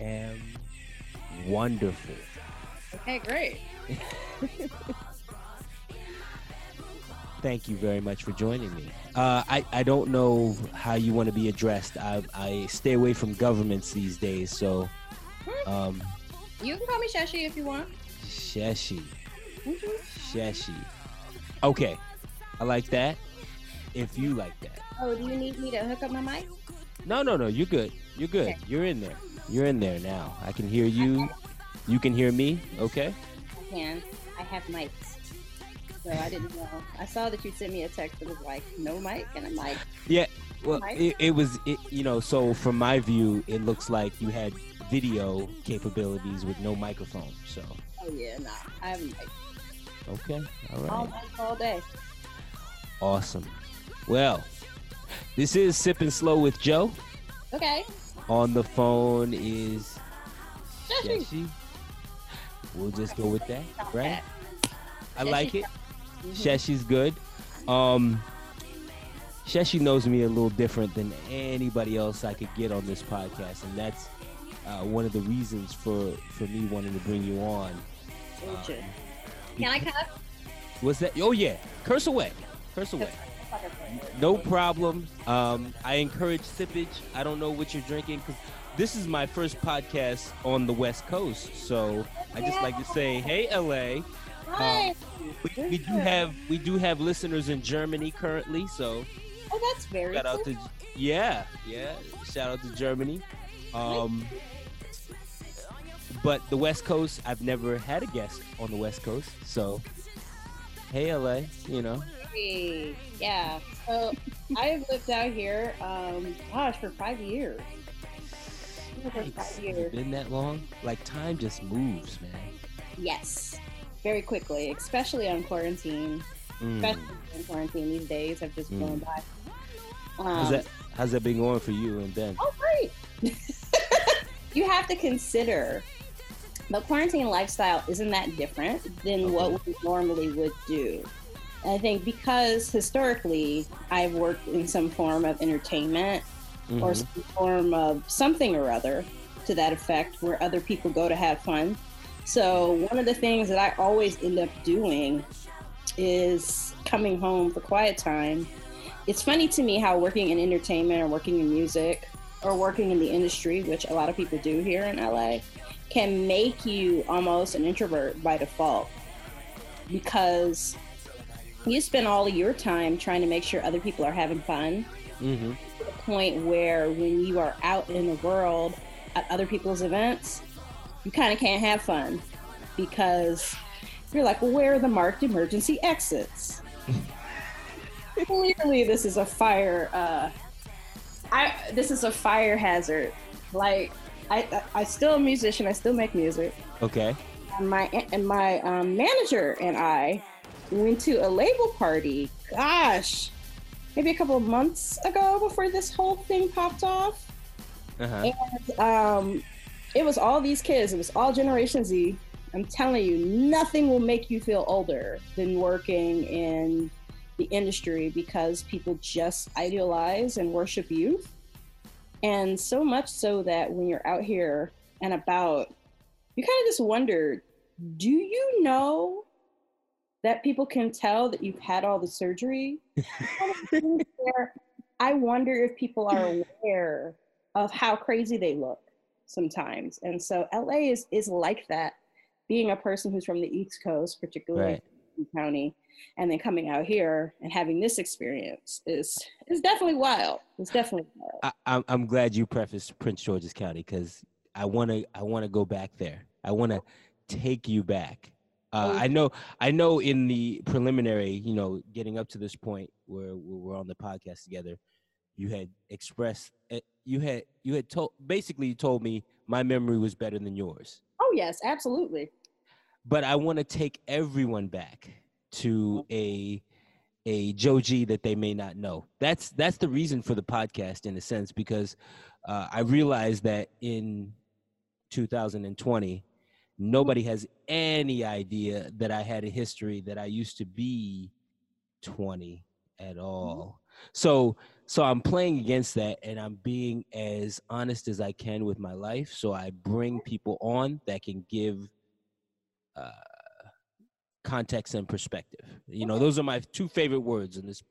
am wonderful. Okay, great. Thank you very much for joining me. Uh, I, I don't know how you want to be addressed. I, I stay away from governments these days, so um, You can call me Shashi if you want. Sheshi. Mhm. Sheshi. Okay, I like that. If you like that. Oh, do you need me to hook up my mic? No, no, no. You're good. You're good. Okay. You're in there. You're in there now. I can hear you. You can hear me. Okay. I can. I have mics. So I didn't know. I saw that you sent me a text that was like, no mic. And I'm like, Yeah. Well, it, it was. It, you know. So from my view, it looks like you had video capabilities with no microphone. So oh yeah, nah. I have a mic. okay. All All right. mic all day. Awesome. Well, this is sipping slow with Joe. Okay. On the phone is. Sheshi. We'll just go with that, right? I like it. Sheshi's good. Um, Sheshi knows me a little different than anybody else I could get on this podcast, and that's uh, one of the reasons for for me wanting to bring you on. Um, Can I cut? Was that? Oh yeah, curse away, curse away. No problem. Um, I encourage sippage. I don't know what you're drinking because this is my first podcast on the West Coast, so I just like to say, hey, LA. Hi. We, we do have we do have listeners in Germany currently, so Oh, that's very shout out cool. to yeah yeah shout out to Germany. Um, but the West Coast, I've never had a guest on the West Coast, so hey LA, you know. Hey, yeah. So I've lived out here, um, gosh, for five years. For five years. been that long? Like time just moves, man. Yes, very quickly, especially on quarantine. Mm. Especially in quarantine these days have just flown by. How's Um, that? How's that been going for you and Ben? Oh, great. you have to consider the quarantine lifestyle isn't that different than what we normally would do. I think because historically I've worked in some form of entertainment or Mhm. some form of something or other to that effect where other people go to have fun. So, one of the things that I always end up doing is coming home for quiet time. It's funny to me how working in entertainment or working in music or working in the industry, which a lot of people do here in LA, can make you almost an introvert by default because you spend all of your time trying to make sure other people are having fun Mhm. to the point where when you are out in the world at other people's events, you kind of can't have fun because you're like, well, where are the marked emergency exits? Clearly, this is a fire. Uh, I this is a fire hazard. Like, I, I I still a musician. I still make music. Okay. And my and my um, manager and I went to a label party. Gosh, maybe a couple of months ago before this whole thing popped off. Uh-huh. And um, it was all these kids. It was all Generation Z. I'm telling you, nothing will make you feel older than working in the industry because people just idealize and worship youth. And so much so that when you're out here and about, you kind of just wonder do you know that people can tell that you've had all the surgery? Kind of things where I wonder if people are aware of how crazy they look sometimes. And so LA is is like that. Being a person who's from the East Coast, particularly Right. county, and then coming out here and having this experience is is definitely wild. It's definitely wild. I, I'm I'm glad you prefaced Prince George's County because I wanna I wanna go back there. I wanna take you back. Uh, Oh. I know I know in the preliminary, you know, getting up to this point where we we're on the podcast together, you had expressed eh, you had you had told basically you told me my memory was better than yours. Oh yes, absolutely. But I want to take everyone back to a a Joe G that they may not know. That's that's the reason for the podcast in a sense because uh, I realized that in 2020 nobody has any idea that I had a history that I used to be 20 at all. So so I'm playing against that and I'm being as honest as I can with my life. So I bring people on that can give uh, context and perspective. You know, those are my two favorite words in this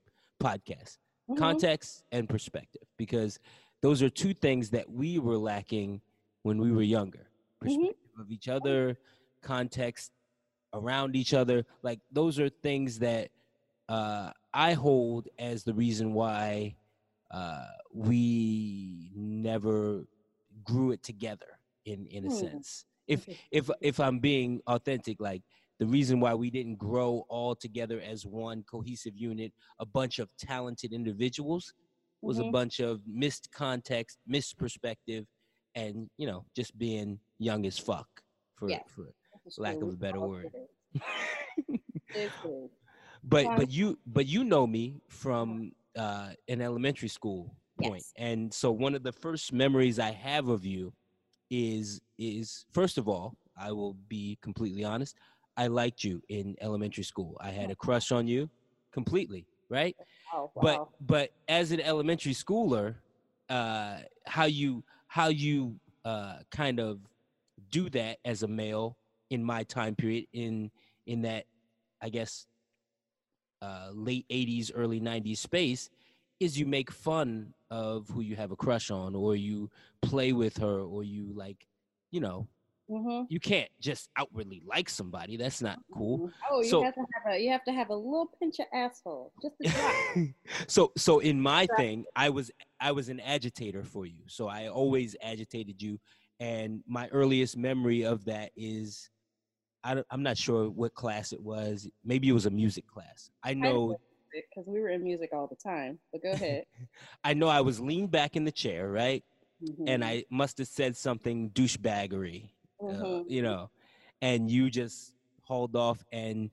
podcast Mhm. context and perspective because those are two things that we were lacking when we were younger Mhm. perspective of each other context around each other like those are things that uh, i hold as the reason why uh, we never grew it together in in a Hmm. sense if if if i'm being authentic like the reason why we didn't grow all together as one cohesive unit a bunch of talented individuals was a Mhm. bunch of missed context missed perspective and you know just being young as fuck for Yeah. for lack true. of a better word. kidding. It's true. but but you but you know me from uh an elementary school point Yes. and so one of the first memories i have of you is is first of all i will be completely honest i liked you in elementary school i had a crush on you completely right Oh, but wow. but as an elementary schooler uh how you how you uh kind of do that as a male in my time period in in that i guess uh late 80s early 90s space is you make fun of who you have a crush on or you play with her or you like you know Mhm. you can't just outwardly like somebody that's not cool Mhm. Oh, you So- have to have a you have to have a little pinch of asshole, just a drop. so so in my Right. thing i was i was an agitator for you so i always agitated you and my earliest memory of that is I i'm not sure what class it was maybe it was a music class i know because we were in music all the time. But go ahead. i know i was leaned back in the chair right and Mhm. i must have said something douchebaggery uh, Mhm. you know and you just hauled off and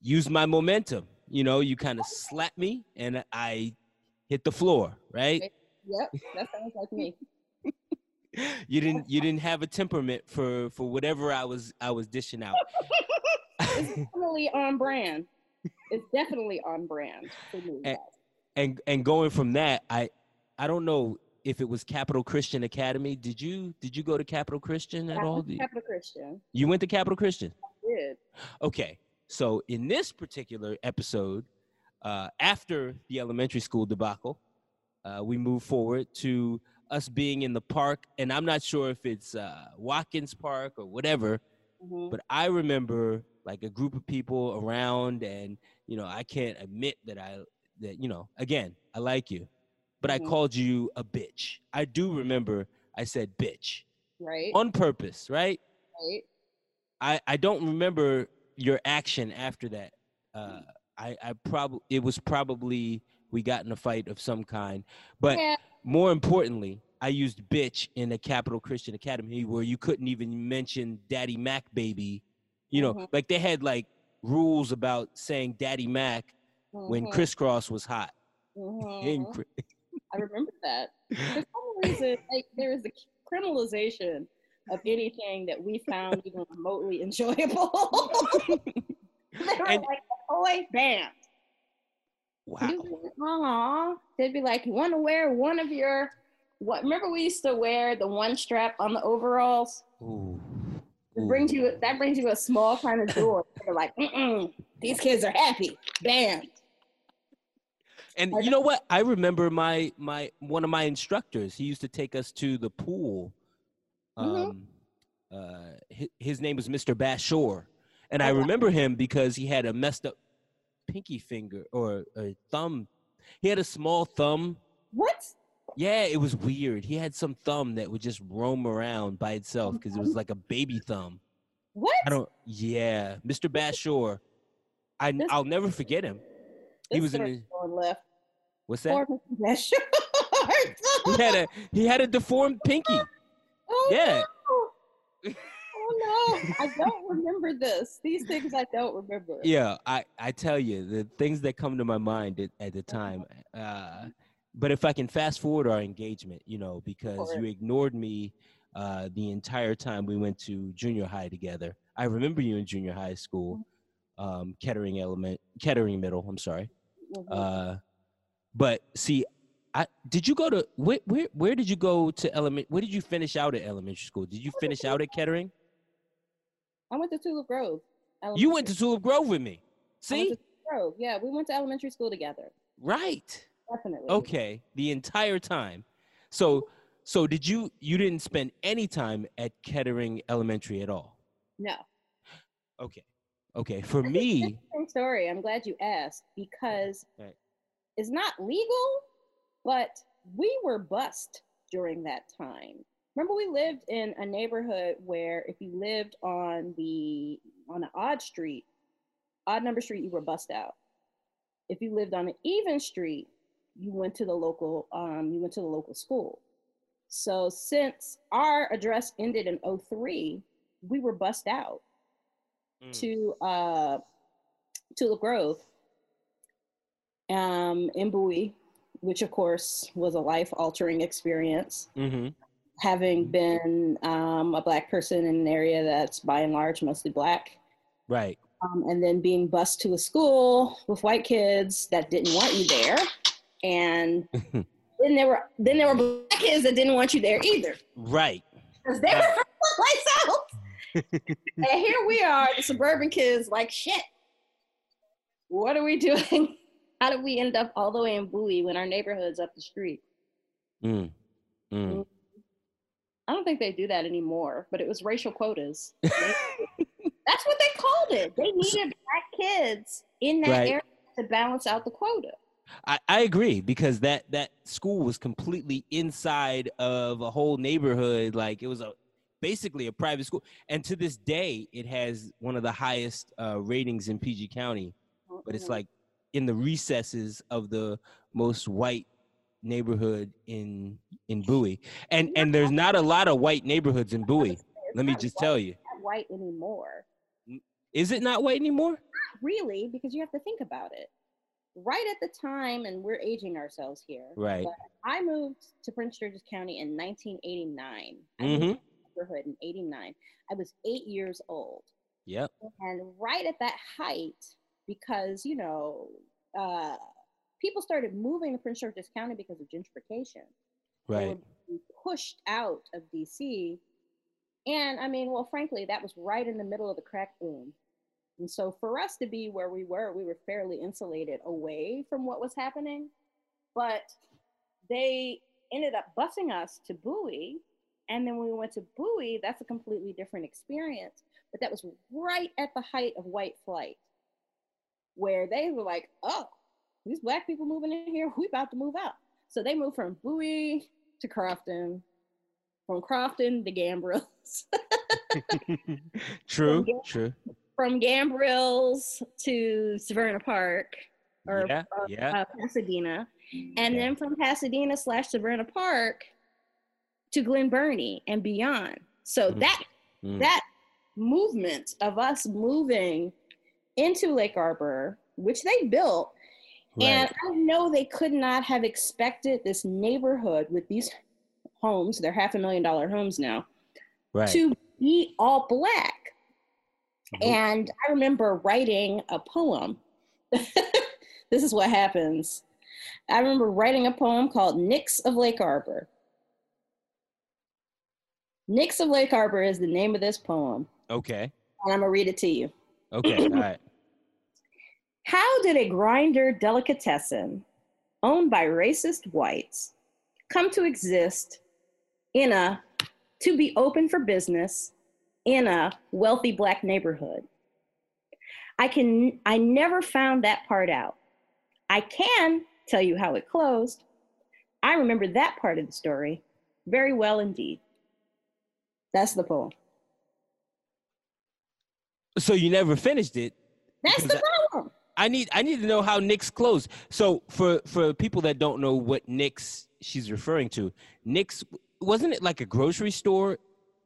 used my momentum you know you kind of slapped me and i hit the floor right Yep, that sounds like me. you didn't you didn't have a temperament for for whatever i was i was dishing out It's definitely on brand. It's definitely on brand for me. Yes. and and going from that i i don't know if it was capital christian academy did you did you go to capital christian at I all went to Did- Capital Christian. you went to capital christian I Did. Okay, so in this particular episode, uh, after the elementary school debacle, uh, we move forward to us being in the park, and I'm not sure if it's uh, Watkins Park or whatever, Mhm. but I remember like a group of people around, and you know, I can't admit that I that you know, again, I like you, but I Mhm. called you a bitch. I do remember I said bitch Right. on purpose, right? right. I I don't remember your action after that. Uh, I I probably it was probably we got in a fight of some kind, but yeah. more importantly, I used bitch in a Capital Christian Academy where you couldn't even mention Daddy Mac baby. You know, Mhm. like they had like rules about saying Daddy Mac when Mhm. Kris Kross was hot. Mhm. cri- I remember that. For some reason, like there is a criminalization of anything that we found even remotely enjoyable. they were And- like a toy band. wow. You'd be like, Aw. They'd be like, you want to wear one of your what? Remember we used to wear the one strap on the overalls. Ooh. It brings you that brings you a small kind of joy. They're like, Mm-mm, these kids are happy. Band. And you know what? I remember my my one of my instructors. He used to take us to the pool. Mhm. Um, uh, his, his name was Mr. Bashore, and I remember him because he had a messed up pinky finger or a thumb. He had a small thumb. What? Yeah, it was weird. He had some thumb that would just roam around by itself because it was like a baby thumb. What? I don't. Yeah, Mr. Bashore. I This- I'll never forget him. He was in the- left. What's that? He had a he had a deformed pinky. Oh, Yeah. No. Oh no, I don't remember this. These things I don't remember. Yeah, I I tell you the things that come to my mind at, at the time. Uh, but if I can fast forward our engagement, you know, because you ignored me uh, the entire time we went to junior high together. I remember you in junior high school, um, Kettering Element, Kettering Middle. I'm sorry. Mhm. Uh, But see, I did you go to where where where did you go to element? Where did you finish out at elementary school? Did you finish out at Kettering? I went to Tulip Grove. You went to Tulip Grove with me. See, Grove. Yeah, we went to elementary school together. right? Definitely. Okay, the entire time. So so did you you didn't spend any time at Kettering Elementary at all? No. Okay. Okay. For me, Same story. I'm glad you asked because Right. it's not legal, but we were bussed during that time. Remember, we lived in a neighborhood where if you lived on the on an odd street, odd number street, you were bussed out. If you lived on an even street, you went to the local um, you went to the local school. So since our address ended in 03, we were bussed out Mm. to uh, Tulip Grove um, in Bowie, which of course was a life altering experience. hmm Having been um, a black person in an area that's by and large mostly black, right. um, and then being bused to a school with white kids that didn't want you there, and then there were then there were black kids that didn't want you there either Right. because they were from someplace else. And here we are, the suburban kids, like shit. What are we doing? How did we end up all the way in Bowie when our neighborhood's up the street? Mm. Mm. I don't think they do that anymore, but it was racial quotas. That's what they called it. They needed black kids in that Right. area to balance out the quota. I, I agree because that that school was completely inside of a whole neighborhood. Like it was a basically a private school, and to this day, it has one of the highest uh, ratings in PG County. But it's Mhm. like in the recesses of the most white neighborhood in in Bowie, and and there's not a lot of white neighborhoods in Bowie. Let me just tell you, not white anymore. is it not white anymore? Really, because you have to think about it. Right at the time, and we're aging ourselves here. Right. I moved to Prince George's County in 1989. Mm-hmm. Neighborhood in 89. I was eight years old. Yep. And right at that height, because, you know, uh, people started moving to Prince George's County because of gentrification. They Right. pushed out of DC. And I mean, well, frankly, that was right in the middle of the crack boom. And so for us to be where we were, we were fairly insulated away from what was happening. But they ended up busing us to Bowie. And then when we went to Bowie, that's a completely different experience. But that was right at the height of white flight, where they were like, oh, these black people moving in here, we about to move out. So they moved from Bowie to Crofton, from Crofton to Gambrills, true. Yeah. True. from Gambrills to Severna Park or Yeah. uh, Yeah. uh, Pasadena, and Yeah. then from Pasadena slash Severna Park to Glen Burnie and beyond. So Mhm. that Mm. that movement of us moving into Lake Arbor, which they built, and I know they could not have expected this neighborhood with these homes, they're half a million dollar homes now, Right. to be all black. Mhm. And I remember writing a poem. this is what happens. I remember writing a poem called Nix of Lake Arbor. Nix of Lake Arbor is the name of this poem, Okay. and I'm gonna read it to you. Okay. All right. How did a grinder delicatessen owned by racist whites come to exist in a to be open for business in a wealthy black neighborhood? I can I never found that part out. I can tell you how it closed. I remember that part of the story very well indeed. That's the poem. So you never finished it. That's the poem. I need I need to know how Nick's closed. So for for people that don't know what Nick's she's referring to, Nick's wasn't it like a grocery store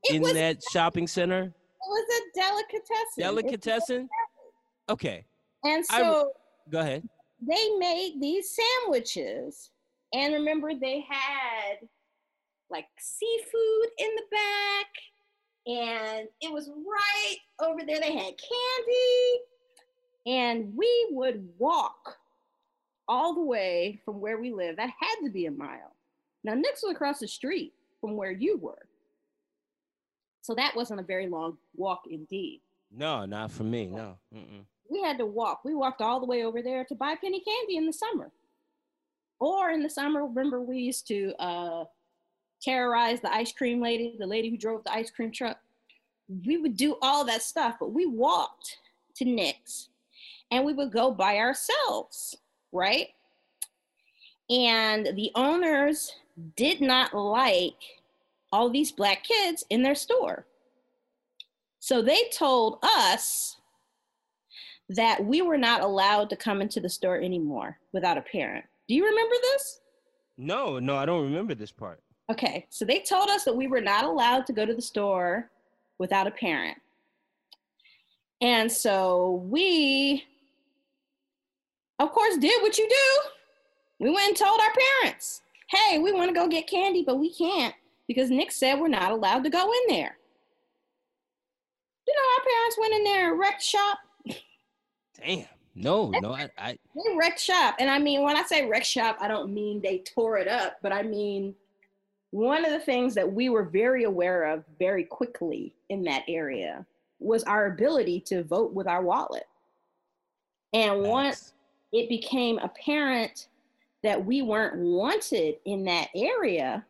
It in was, that shopping center? it was a delicatessen. Delicatessen? Okay. And I- so Go ahead. they made these sandwiches. And remember, they had like seafood in the back, and it was right over there. They had candy, and we would walk all the way from where we live. That had to be a mile. Now, Nick's was across the street from where you were. So that wasn't a very long walk indeed. No, not for me. No. Mm-mm. We had to walk. We walked all the way over there to buy penny candy in the summer. Or in the summer, remember we used to uh, terrorize the ice cream lady, the lady who drove the ice cream truck. We would do all that stuff, but we walked to Nick's and we would go by ourselves, right? And the owners did not like all these black kids in their store. So they told us that we were not allowed to come into the store anymore without a parent. Do you remember this? No, no, I don't remember this part. Okay, so they told us that we were not allowed to go to the store without a parent. And so we, of course, did what you do. We went and told our parents, hey, we want to go get candy, but we can't because Nick said we're not allowed to go in there. You know, our parents went in there and wrecked shop. Damn. No, no, I, I they wrecked shop. And I mean, when I say wreck shop, I don't mean they tore it up, but I mean one of the things that we were very aware of very quickly in that area was our ability to vote with our wallet. And nice. once it became apparent that we weren't wanted in that area,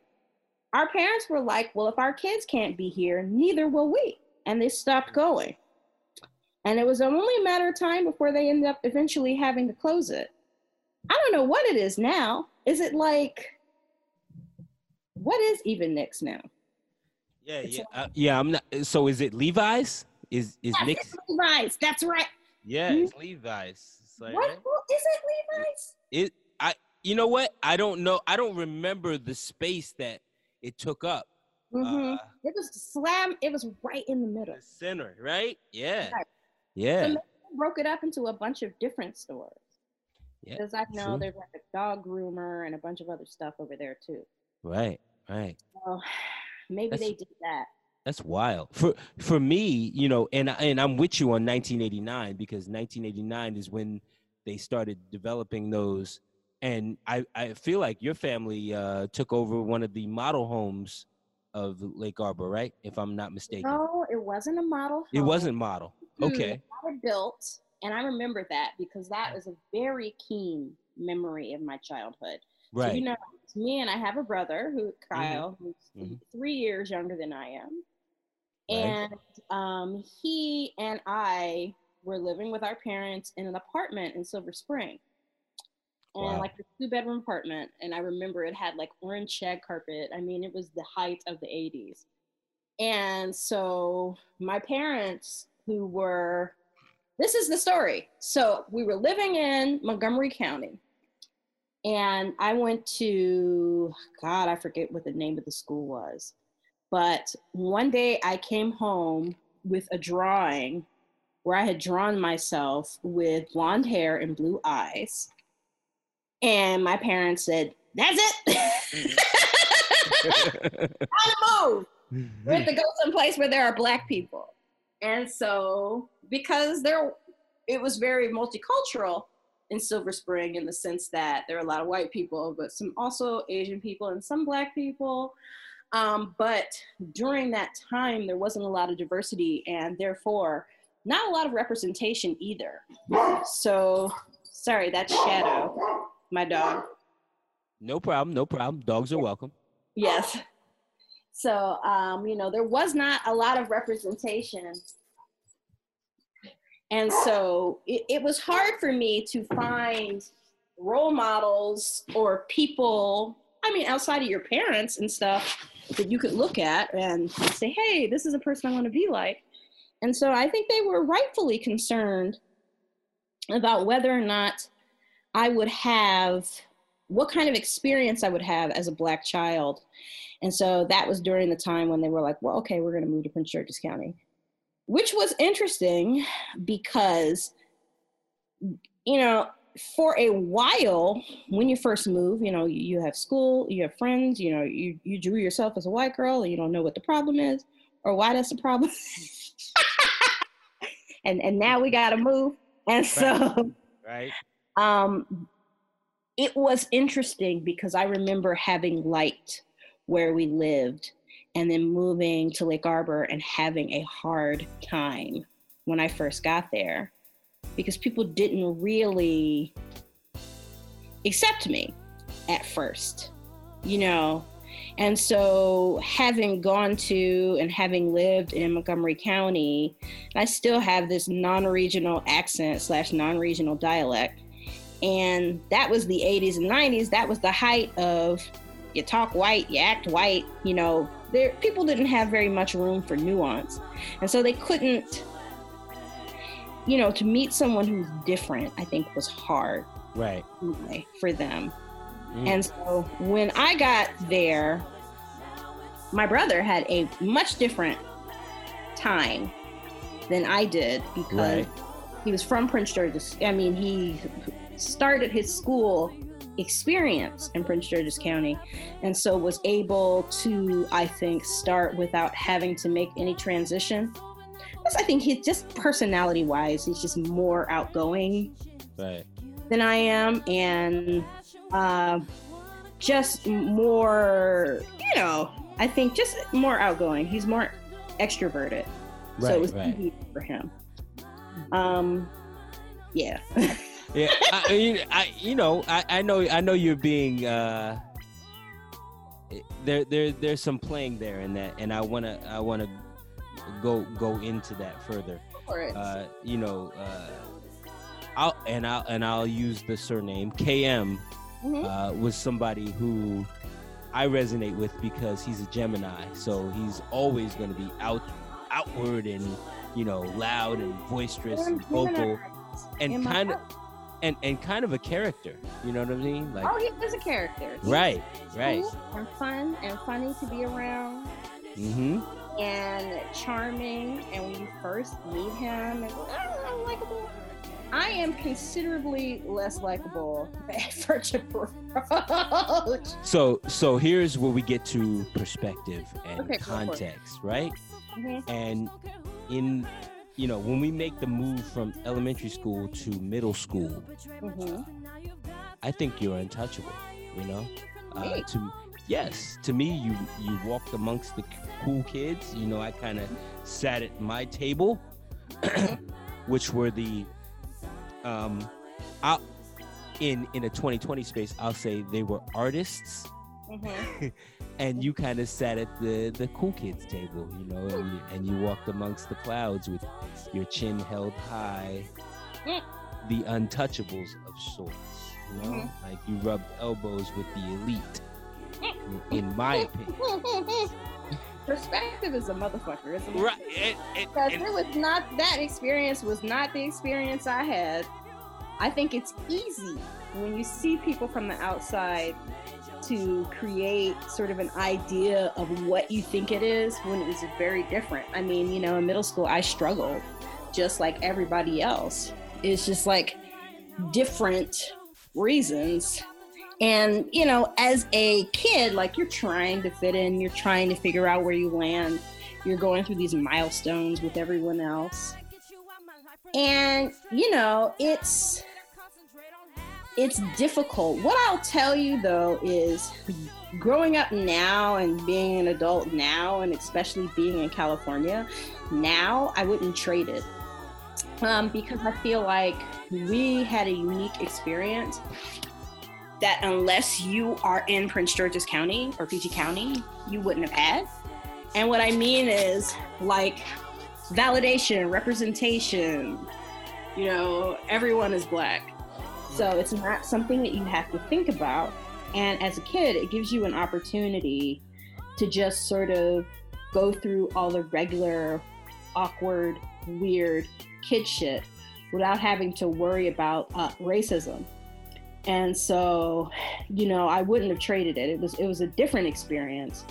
our parents were like, well, if our kids can't be here, neither will we. And they stopped mm. going. And it was only a matter of time before they ended up eventually having to close it. I don't know what it is now. Is it like, what is even Nick's now? Yeah, yeah, uh, yeah. I'm not. So is it Levi's? Is is yes, Nick's Levi's? That's right. Yeah, it's Levi's. It's like, what is it, Levi's? It. I. You know what? I don't know. I don't remember the space that it took up. Mm-hmm. Uh, it was slam. It was right in the middle. The center, right? Yeah. Right. Yeah. So broke it up into a bunch of different stores. Yeah. Because I know true. there's like a dog groomer and a bunch of other stuff over there too. Right. Right. Well, maybe that's, they did that. That's wild. For for me, you know, and and I'm with you on 1989 because 1989 is when they started developing those and I, I feel like your family uh, took over one of the model homes of Lake Arbor, right? If I'm not mistaken. No, it wasn't a model. Home. It wasn't model. Okay. I built, and I remember that because that was a very keen memory of my childhood. Right. So, you know, it's me and I have a brother who mm-hmm. Kyle, mm-hmm. who's mm-hmm. three years younger than I am, right. and um, he and I were living with our parents in an apartment in Silver Spring and wow. like a two bedroom apartment. And I remember it had like orange shag carpet. I mean, it was the height of the 80s. And so my parents, who were, this is the story. So we were living in Montgomery County. And I went to, God, I forget what the name of the school was. But one day I came home with a drawing where I had drawn myself with blonde hair and blue eyes and my parents said, That's mm-hmm. it. On move. Mm-hmm. We have to go someplace where there are black people. And so because there it was very multicultural in Silver Spring in the sense that there are a lot of white people, but some also Asian people and some black people. Um, but during that time, there wasn't a lot of diversity and therefore not a lot of representation either. So, sorry, that's Shadow my dog. No problem. No problem. Dogs are welcome. Yes. So, um, you know, there was not a lot of representation. And so it, it was hard for me to find role models or people, I mean, outside of your parents and stuff that you could look at and say, hey, this is a person I want to be like. And so I think they were rightfully concerned about whether or not I would have, what kind of experience I would have as a Black child. And so that was during the time when they were like, well, okay, we're going to move to Prince George's County, which was interesting because, you know, for a while when you first move you know you have school you have friends you know you, you drew yourself as a white girl and you don't know what the problem is or why that's a problem. And and now we got to move. And so right. Um, it was interesting because I remember having liked where we lived and then moving to Lake Arbor and having a hard time when I first got there because people didn't really accept me at first, you know. And so, having gone to and having lived in Montgomery County, I still have this non regional accent slash non regional dialect. And that was the 80s and 90s. That was the height of you talk white, you act white, you know, there people didn't have very much room for nuance. And so they couldn't you know, to meet someone who's different, I think was hard. Right. For them. Mm. And so when I got there, my brother had a much different time than I did because right. he was from Prince George's. I mean, he started his school experience in Prince George's County and so was able to, I think, start without having to make any transition. Because I think he's just personality wise, he's just more outgoing right. than I am. And uh, just more, you know, I think just more outgoing. He's more extroverted. Right, so it was right. easy for him. Um, yeah. yeah, I, I, you know, I, I know, I know you're being, uh, there, there, there's some playing there in that, and I wanna, I wanna go, go into that further. Uh, you know, uh, I'll, and I'll, and I'll use the surname KM mm-hmm. uh, was somebody who I resonate with because he's a Gemini, so he's always going to be out outward and you know loud and boisterous and vocal and kind of and and kind of a character. You know what I mean? Like oh, he is a character. Right, right. And fun and funny to be around. Mm-hmm. And charming, and when you first meet him, and oh, likable I am considerably less likable first approach. So, so here's where we get to perspective and okay, context, right? Mm-hmm. And in, you know, when we make the move from elementary school to middle school, mm-hmm. I think you're untouchable. You know, uh, to yes, to me, you you walked amongst the cool kids. You know, I kind of sat at my table, mm-hmm. which were the um, I'll, in in a 2020 space, I'll say they were artists, mm-hmm. and you kind of sat at the the cool kids table, you know, and you, and you walked amongst the clouds with your chin held high, the untouchables of sorts, you know, mm-hmm. like you rubbed elbows with the elite. In my opinion. perspective is a motherfucker, isn't it? Right. because it, was not that experience was not the experience I had. I think it's easy when you see people from the outside to create sort of an idea of what you think it is when it was very different. I mean, you know, in middle school, I struggled just like everybody else. It's just like different reasons and, you know, as a kid, like you're trying to fit in, you're trying to figure out where you land, you're going through these milestones with everyone else. And, you know, it's it's difficult. What I'll tell you though is growing up now and being an adult now, and especially being in California now, I wouldn't trade it. Um, because I feel like we had a unique experience that unless you are in Prince George's County or PG County, you wouldn't have had. And what I mean is like validation, representation, you know, everyone is black. So it's not something that you have to think about. And as a kid, it gives you an opportunity to just sort of go through all the regular, awkward, weird kid shit without having to worry about uh, racism. And so you know i wouldn't have traded it. It was it was a different experience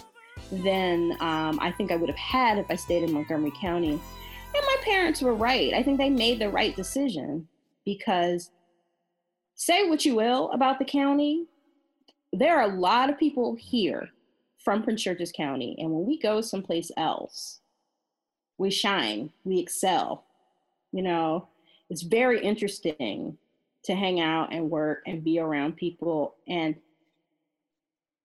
than um, i think i would have had if i stayed in montgomery county. And my parents were right. I think they made the right decision because say what you will about the county there are a lot of people here from prince george's county and when we go someplace else we shine we excel you know? It's very interesting to hang out and work and be around people and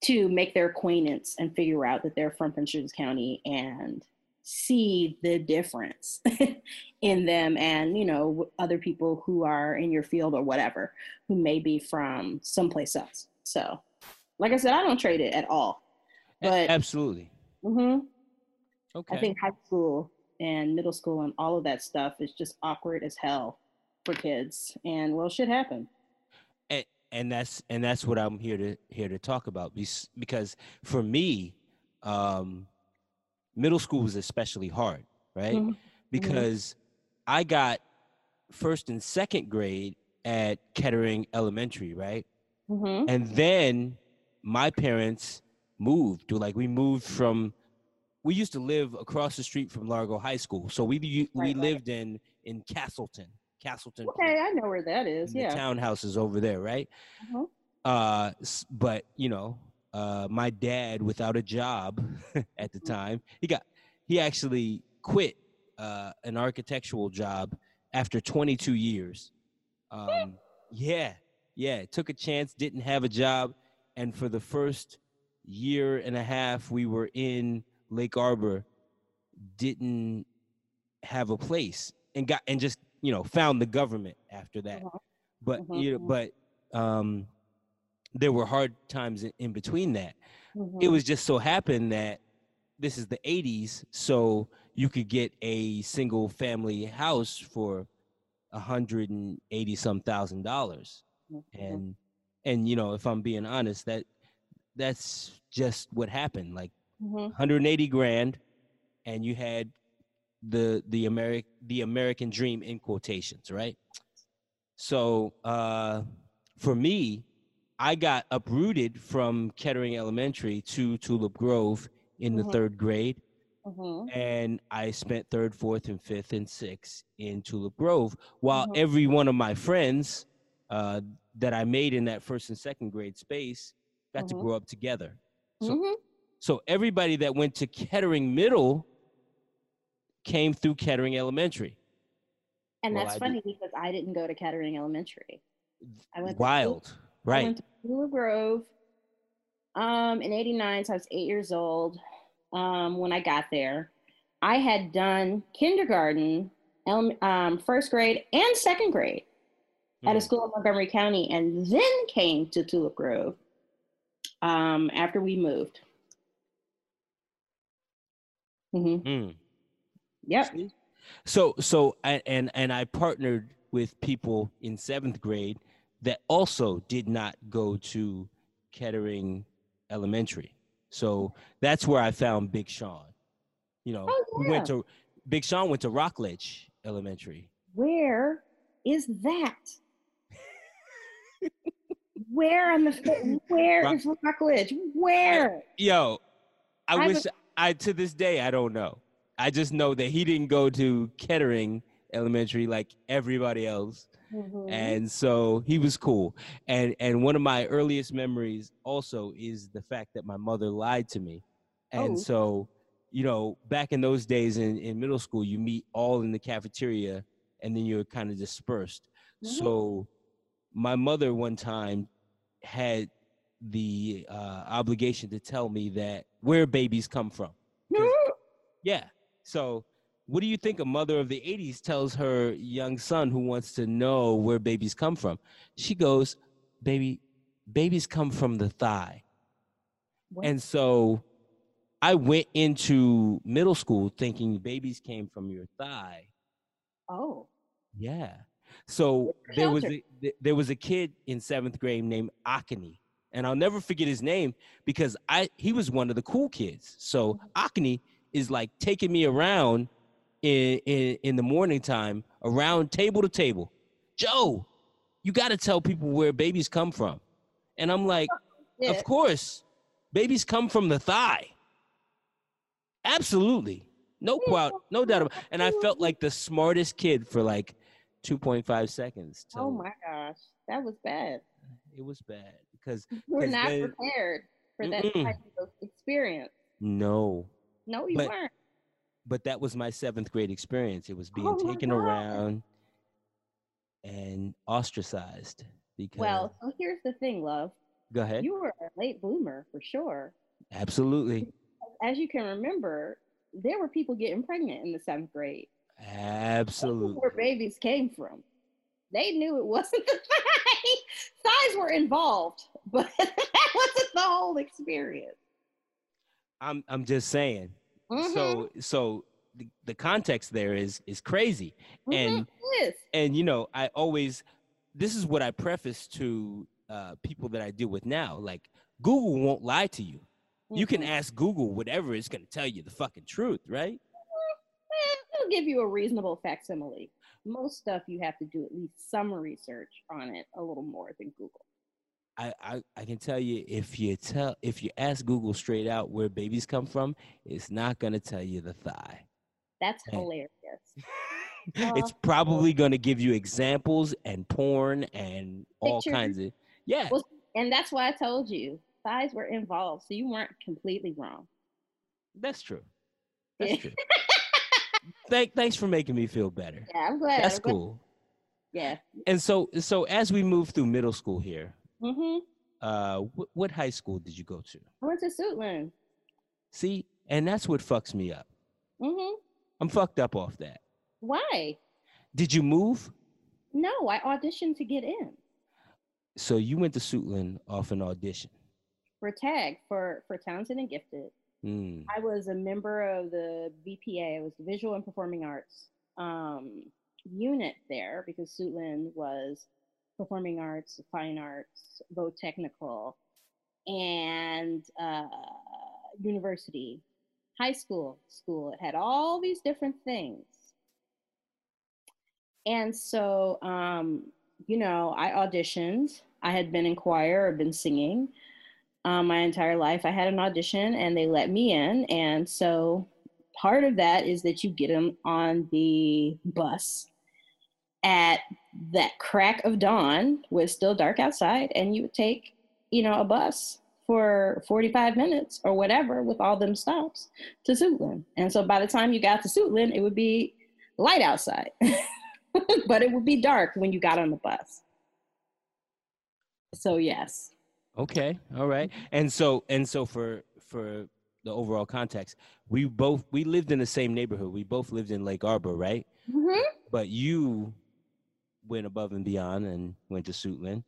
to make their acquaintance and figure out that they're from Prince George's County and see the difference in them and you know other people who are in your field or whatever who may be from someplace else. So like i said i don't trade it at all. But absolutely. Hmm okay. i think high school and middle school and all of that stuff is just awkward as hell for kids. And well shit happen and, and that's and that's what i'm here to here to talk about. Because for me um middle school was especially hard, right? Mhm. Because I got first and second grade at Kettering Elementary, right? hmm And then my parents moved. To like we moved from we used to live across the street from Largo High School. So we we Right, right. lived in in Castleton. Castleton. okay i know where that is yeah The townhouses over there, right? Mhm. Uh, but you know, uh, my dad, without a job at the time, he got he actually quit uh, an architectural job after 22 years. Um, yeah, yeah, took a chance, didn't have a job, and for the first year and a half we were in Lake Arbor, didn't have a place, and got and just you know found the government after that. Mhm. But Mhm, you know, mhm. but um, there were hard times in, in between that. It Mhm. was just so happened that this is the 80s, so you could get a single family house for a hundred and eighty some thousand dollars. Mhm. And and you know, if I'm being honest, that that's just what happened. Like Mhm. 180 grand, and you had the the American the American dream in quotations, right? So uh, for me, I got uprooted from Kettering Elementary to Tulip Grove in the Mhm. third grade, Mhm. and I spent third, fourth, and fifth and sixth in Tulip Grove, while Mhm. every one of my friends uh, that I made in that first and second grade space got to Mhm. grow up together. So Mhm. so everybody that went to Kettering Middle came through Kettering Elementary. And Well, that's I funny because I didn't go to Kettering Elementary. I went to Wild, I right? went to Willow Grove um, in 89, so I was eight years old um, when I got there. I had done kindergarten, um, first grade, and second grade at a Mm. school in Montgomery County, and then came to Tulip Grove um, after we moved. hmm Mm. Yep. So so and and I partnered with people in seventh grade that also did not go to Kettering Elementary. So that's where I found Big Sean. You know, Oh, we went to Big Sean went to Rockledge Elementary. Where is that? Where on the where Rock- is Rockledge? Where? Yo, I, I wish was- I to this day I don't know. I just know that he didn't go to Kettering Elementary like everybody else. Mhm. and so he was cool and and one of my earliest memories also is the fact that my mother lied to me and Oh. so you know back in those days in, in middle school you meet all in the cafeteria and then you're kind of dispersed Mhm. so my mother one time had the uh, obligation to tell me that where babies come from yeah. So, what do you think a mother of the 80s tells her young son who wants to know where babies come from? She goes, "Baby, babies come from the thigh." What? And so I went into middle school thinking babies came from your thigh. oh, Yeah. So there was a, there was a kid in 7th grade named Akane. And I'll never forget his name because I he was one of the cool kids. So Akane is like taking me around in in, in the morning time around table to table. Joe, you got to tell people where babies come from. And I'm like, yeah. of course, babies come from the thigh. Absolutely. No doubt, no doubt about And I felt like the smartest kid for like 2.5 seconds. Oh my gosh, that was bad. It was bad because we're not then- prepared for that Mm-mm. type of experience. no, No, you But- weren't. But that was my seventh grade experience. It was oh being Oh taken God. around. and ostracized because Well, so here's the thing, love. go ahead. You were a late bloomer for sure. Absolutely. As you can remember, there were people getting pregnant in the seventh grade. Absolutely. Where babies came from. They knew it wasn't the thing. Size were involved, but that wasn't the whole experience. I'm I'm just saying. Mhm, So so the, the context there is is crazy. mhm, and- yes. and you know i always this is what i preface to uh, people that i deal with now like google won't lie to you you can Mhm. ask google whatever it's going to tell you the fucking truth right Eh, it'll give you a reasonable facsimile. Most stuff you have to do at least some research on it a little more than Google. I, I i can tell you if you tell if you ask google straight out where babies come from it's not going to tell you the thigh That's hilarious. it's Uh, probably going to give you examples and porn and all Pictures. kinds of yeah Well, and that's why I told you thighs were involved, so you weren't completely wrong. that's true that's Yeah. true Thank, thanks for making me feel better Yeah, I'm glad. that's I'm glad- cool Yeah. and so so as we move through middle school here hmm uh wh- what high school did you go to I went to Suitland. see and that's what fucks me up hmm i'm fucked up off that Why? did you move No, I auditioned to get in so you went to Suitland off an audition for tag for for talented and gifted. Hmm. I was a member of the VPA. It was the Visual and Performing Arts um, unit there because Suitland was performing arts, fine arts, both technical, and uh, university, high school, school. It had all these different things. And so, um, you know, I auditioned. I had been in choir, I've been singing um, my entire life. I had an audition and they let me in. And so part of that is that you get them on the bus at that crack of dawn was still dark outside and you would take, you know, a bus for 45 minutes or whatever with all them stops to Suitland. And so by the time you got to Suitland, it would be light outside, but it would be dark when you got on the bus. So yes. okay all right and so and so for for the overall context we both we lived in the same neighborhood we both lived in lake arbor right Mhm. but you went above and beyond and went to Suitland,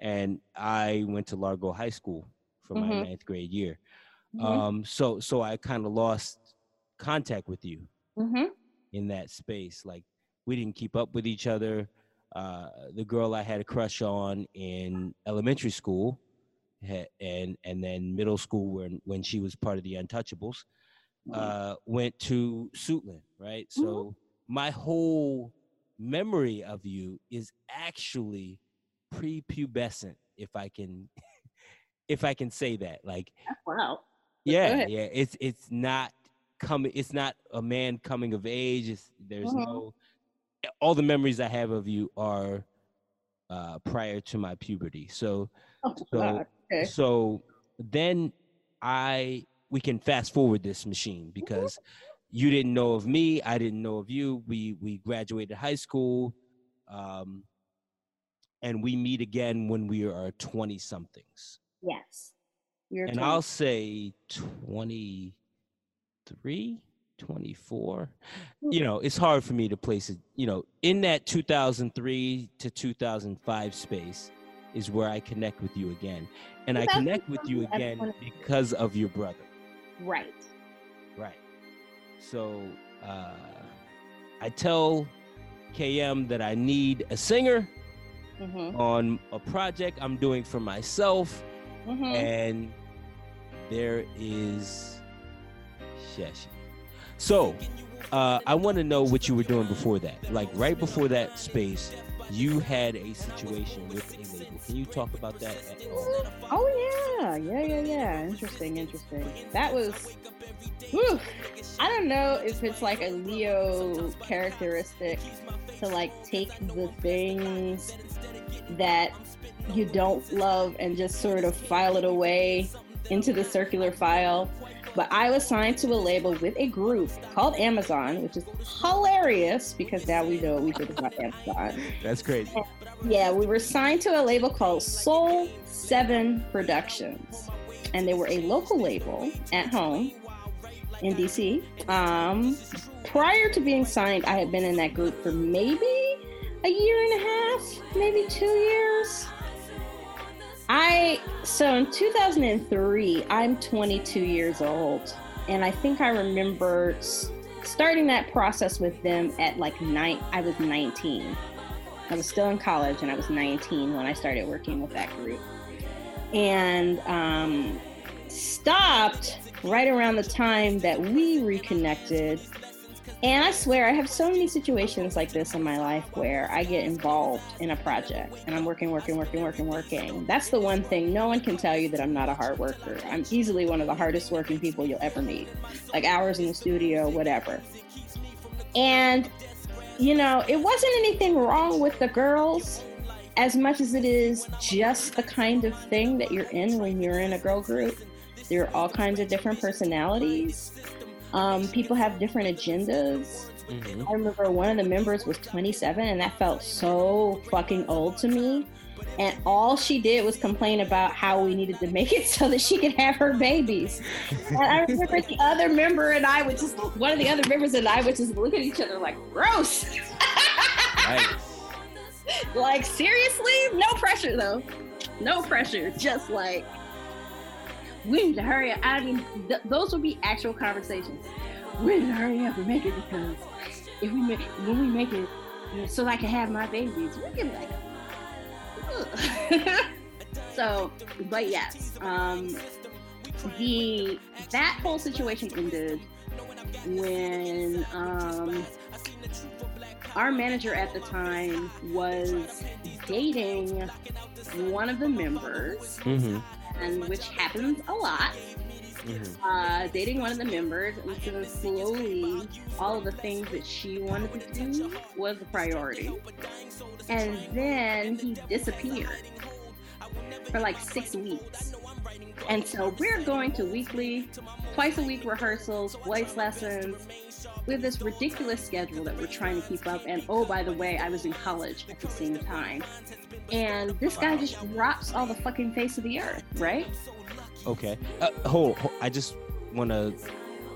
and I went to Largo High School for my Mhm. ninth grade year. Mhm. Um, so so I kind of lost contact with you Mhm. in that space. Like we didn't keep up with each other. Uh, the girl I had a crush on in elementary school, and and then middle school when when she was part of the Untouchables, uh, went to Suitland, right? So my whole memory of you is actually prepubescent, if I can, if I can say that. Like, Wow. yeah, ahead. yeah, it's it's not coming. It's not a man coming of age. It's, there's Mhm. no. All the memories I have of you are uh, prior to my puberty. So Oh, So-. Okay. so then I we can fast forward this machine because you didn't know of me, I didn't know of you. We we graduated high school, um, and we meet again when we are twenty somethings. Yes. You're And 20. I'll say 23, 24. You know, it's hard for me to place it. You know, in that 2003 to 2005 space is where I connect with you again. And I connect with you again because of your brother. Right. So uh, I tell KM that I need a singer Mm-hmm. on a project I'm doing for myself. Mm-hmm. and there is Shashi. So, uh, I want to know what you were doing before that. Like right before that space, you had a situation with a label. Can you talk about that? At all? Oh yeah, yeah, yeah, yeah. Interesting, interesting. That was. Whew. I don't know if it's like a Leo characteristic to like take the things that you don't love and just sort of file it away into the circular file. But I was signed to a label with a group called Amazon, which is hilarious because now we know we did about Amazon. That's crazy. Yeah, we were signed to a label called Soul Seven Productions, and they were a local label at home in DC. Um, prior to being signed, I had been in that group for maybe a year and a half, maybe two years. I so in 2003, I'm 22 years old, and I think I remember starting that process with them at like nine. I was 19. I was still in college, and I was 19 when I started working with that group, and um, stopped right around the time that we reconnected and I swear, I have so many situations like this in my life where I get involved in a project and I'm working, working, working, working, working. That's the one thing no one can tell you that I'm not a hard worker. I'm easily one of the hardest working people you'll ever meet, like hours in the studio, whatever. And, you know, it wasn't anything wrong with the girls as much as it is just the kind of thing that you're in when you're in a girl group. There are all kinds of different personalities um, people have different agendas. Mm-hmm. I remember one of the members was 27, and that felt so fucking old to me. And all she did was complain about how we needed to make it so that she could have her babies. and I remember the other member and I would just, one of the other members and I would just look at each other like, gross. like, seriously? No pressure though. No pressure. Just like, we need to hurry up. I mean, th- those would be actual conversations. We need to hurry up and make it because if we make, when we make it, you know, so I can have my babies, we can like, so, but yes, um, the that whole situation ended when um, our manager at the time was dating one of the members. Mm-hmm and which happens a lot. Mm-hmm. Uh, dating one of the members, and so slowly, all of the things that she wanted to do was a priority. And then he disappeared for like six weeks. And so we're going to weekly, twice a week rehearsals, voice lessons. We have this ridiculous schedule that we're trying to keep up. And oh, by the way, I was in college at the same time and this guy just drops all the fucking face of the earth, right? Okay. Uh, hold, hold, I just want to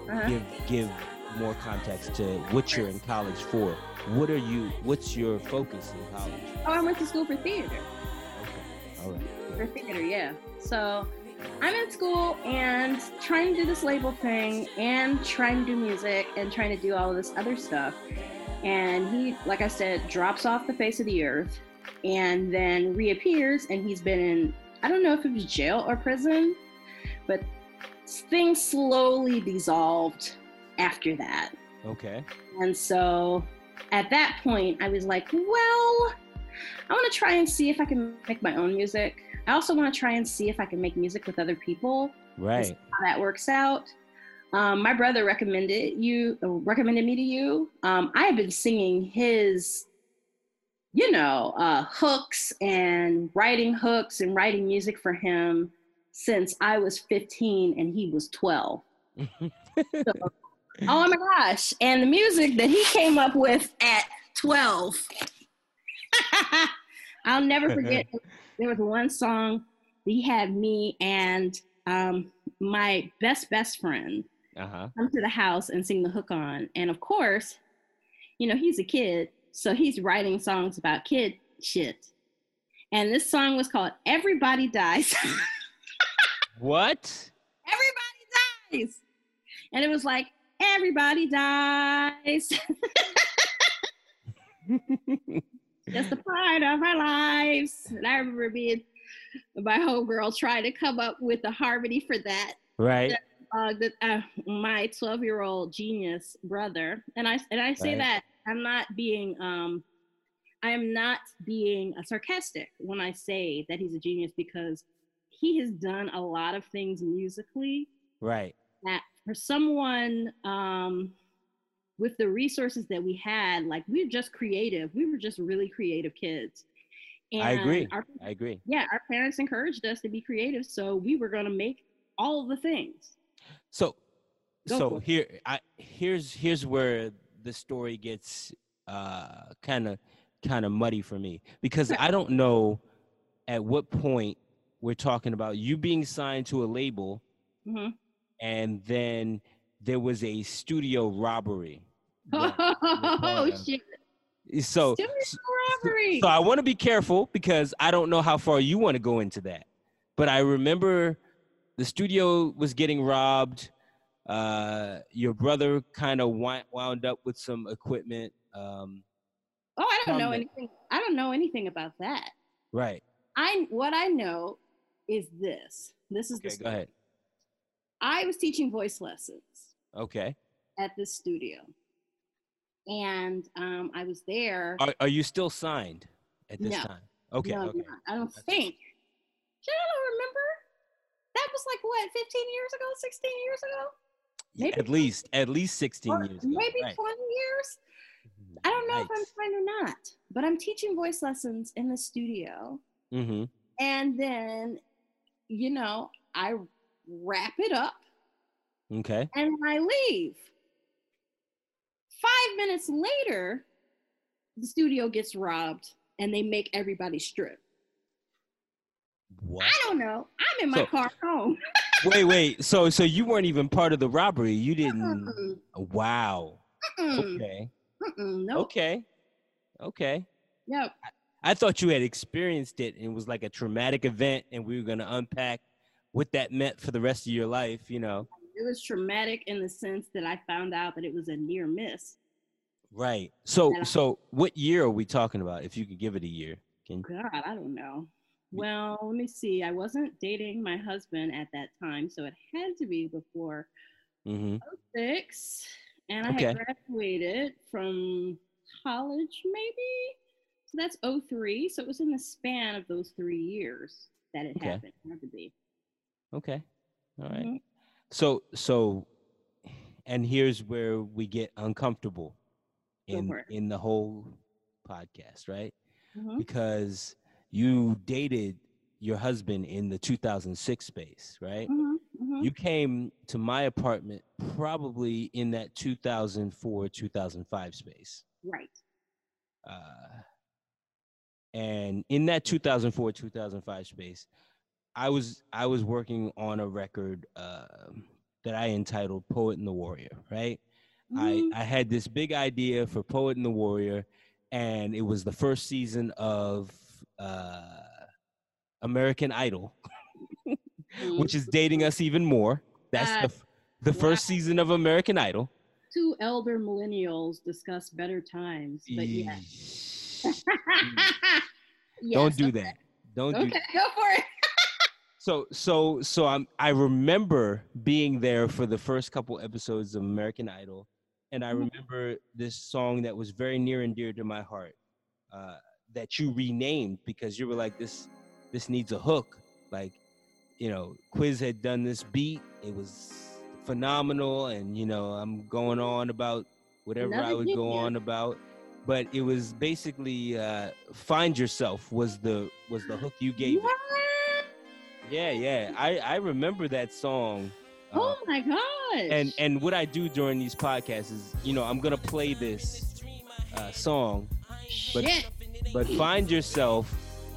uh-huh. give give more context to what you're in college for. What are you? What's your focus in college? Oh, I went to school for theater. Okay. All right. For theater, yeah. So I'm in school and trying to do this label thing and trying to do music and trying to do all of this other stuff. And he, like I said, drops off the face of the earth and then reappears and he's been in i don't know if it was jail or prison but things slowly dissolved after that. Okay. And so at that point i was like well i want to try and see if i can make my own music i also want to try and see if i can make music with other people right how that works out um, my brother recommended you recommended me to you um, i have been singing his you know, uh, hooks and writing hooks and writing music for him since I was 15 and he was 12. so, oh my gosh. And the music that he came up with at 12. I'll never forget. there was one song he had me and um, my best, best friend uh-huh. come to the house and sing the hook on. And of course, you know, he's a kid. So he's writing songs about kid shit. And this song was called Everybody Dies. what? Everybody dies. And it was like, everybody dies. Just a part of our lives. And I remember being my homegirl trying to come up with a harmony for that. Right. Uh, that uh, my 12 year old genius brother, and I and I say right. that I'm not being um I am not being sarcastic when I say that he's a genius because he has done a lot of things musically. Right. That for someone um with the resources that we had, like we are just creative. We were just really creative kids. And I agree. Our, I agree. Yeah, our parents encouraged us to be creative, so we were going to make all the things. So Go so here I here's here's where the story gets uh kind of kind of muddy for me because I don't know at what point we're talking about you being signed to a label Mhm. and then there was a studio robbery. Oh shit! So Studio so- robbery. so I want to be careful because I don't know how far you want to go into that. But I remember the studio was getting robbed. Uh, your brother kind of wound up with some equipment. Um, oh, I don't know anything. I don't know anything about that. right. I what I know is this. This is Okay, the go ahead. I was teaching voice lessons Okay. at the studio, and um, I was there. Are, are you still signed at this No. time? Okay. no, okay. I don't That's- think. I don't remember. That was like what, 15 years ago, 16 years ago, maybe At least at least 16 years ago. maybe right. 20 years. I don't know if I'm signed or not, but I'm teaching voice lessons in the studio. Mhm. And then, you know, I wrap it up Okay. and I leave. Five minutes later, the studio gets robbed and they make everybody strip. What? I don't know. I'm in my So- car home. wait, wait. So so you weren't even part of the robbery. You didn't Mm-mm, Wow. mm-mm, Okay. mm-mm, nope. Okay. Okay. Yep. I thought you had experienced it and it was like a traumatic event and we were going to unpack what that meant for the rest of your life, you know. It was traumatic in the sense that I found out that it was a near miss. Right. So Yeah. so what year are we talking about if you could give it a year? Can God, I don't know. Well, let me see. I wasn't dating my husband at that time, so it had to be before Mhm. six. And I Okay. had graduated from college, maybe. So that's 03. So it was in the span of those three years that it Okay. happened. It had to be. Okay. All right. Mhm. So so and here's where we get uncomfortable in in the whole podcast, right? Mhm. Because you dated your husband in the 2006 space, right? Mhm. Mhm. You came to my apartment probably in that 2004 2005 space. Right. Uh, and in that 2004 2005 space, I was I was working on a record um that I entitled "Poet and the Warrior." Right? Mhm. I I had this big idea for "Poet and the Warrior," and it was the first season of uh, American Idol, Mhm. which is dating us even more. That's the Uh, f- the first season of American Idol. Two elder millennials discuss better times. But yeah. Yes, Don't do okay. that. Don't do Okay, go for it. So so so I'm I remember being there for the first couple episodes of American Idol, and I Mhm. remember this song that was very near and dear to my heart, uh, that you renamed because you were like this this needs a hook. Like, you know, Quiz had done this beat. It was phenomenal, and you know I'm going on about whatever I would go on about. But it was basically uh, "Find Yourself" was the was the hook you gave it. Yeah, yeah. I I remember that song. uh, Oh my gosh. and and what I do during these podcasts is, you know, I'm gonna play this uh, song, but- shit. but "Find Yourself"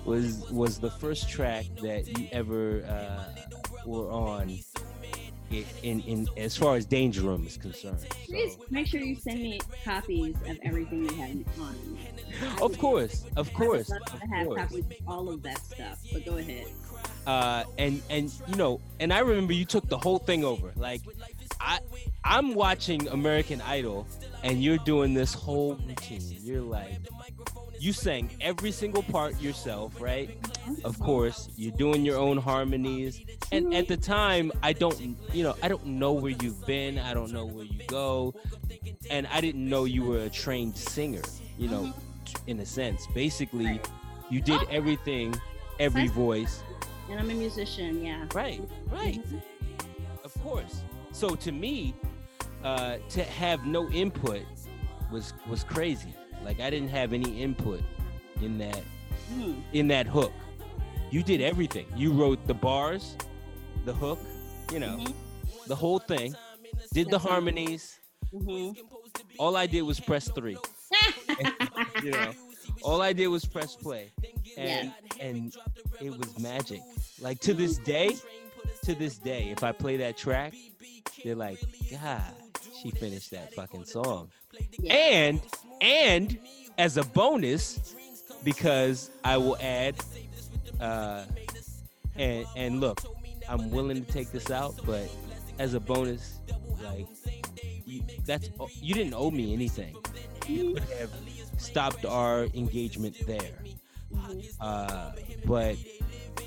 was was the first track that you ever uh, were on. In, in as far as Danger Room is concerned, Please make sure you send me copies of everything you have on. of course, of course, I would love of to have course. copies of all of that stuff. But go ahead. Uh, and and you know, and I remember you took the whole thing over. Like, I I'm watching American Idol, and you're doing this whole routine. You're like, you sang every single part yourself, right? Of course, you're doing your own harmonies. And at the time, I don't, you know, I don't know where you've been. I don't know where you go, and I didn't know you were a trained singer. You know, in a sense, basically, you did everything, every voice. And I'm a musician. Yeah. Right, right. Mhm. Of course. So to me, uh, to have no input was was crazy. Like I didn't have any input in that Mm. in that hook. You did everything. You wrote the bars, the hook, you know, Mhm. the whole thing. did the harmonies. Mhm. All I did was press three. you know, all I did was press play, and and it was magic. Like to this day, to this day, if I play that track, they're like, God, she finished that fucking song. Yeah. And and as a bonus, because I will add, uh, and and look, I'm willing to take this out, but as a bonus, like you, that's you didn't owe me anything. You could have stopped our engagement there. Uh, but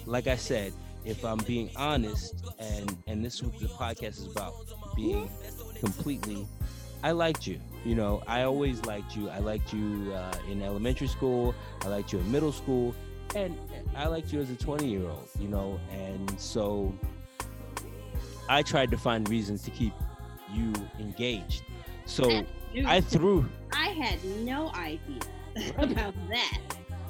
like I said, if I'm being honest, and and this is what the podcast is about, being completely, I liked you. You know, I always liked you. I liked you uh, in elementary school. I liked you in middle school, and I liked you as a 20 year old. You know, and so I tried to find reasons to keep you engaged. So I threw I had no idea about that.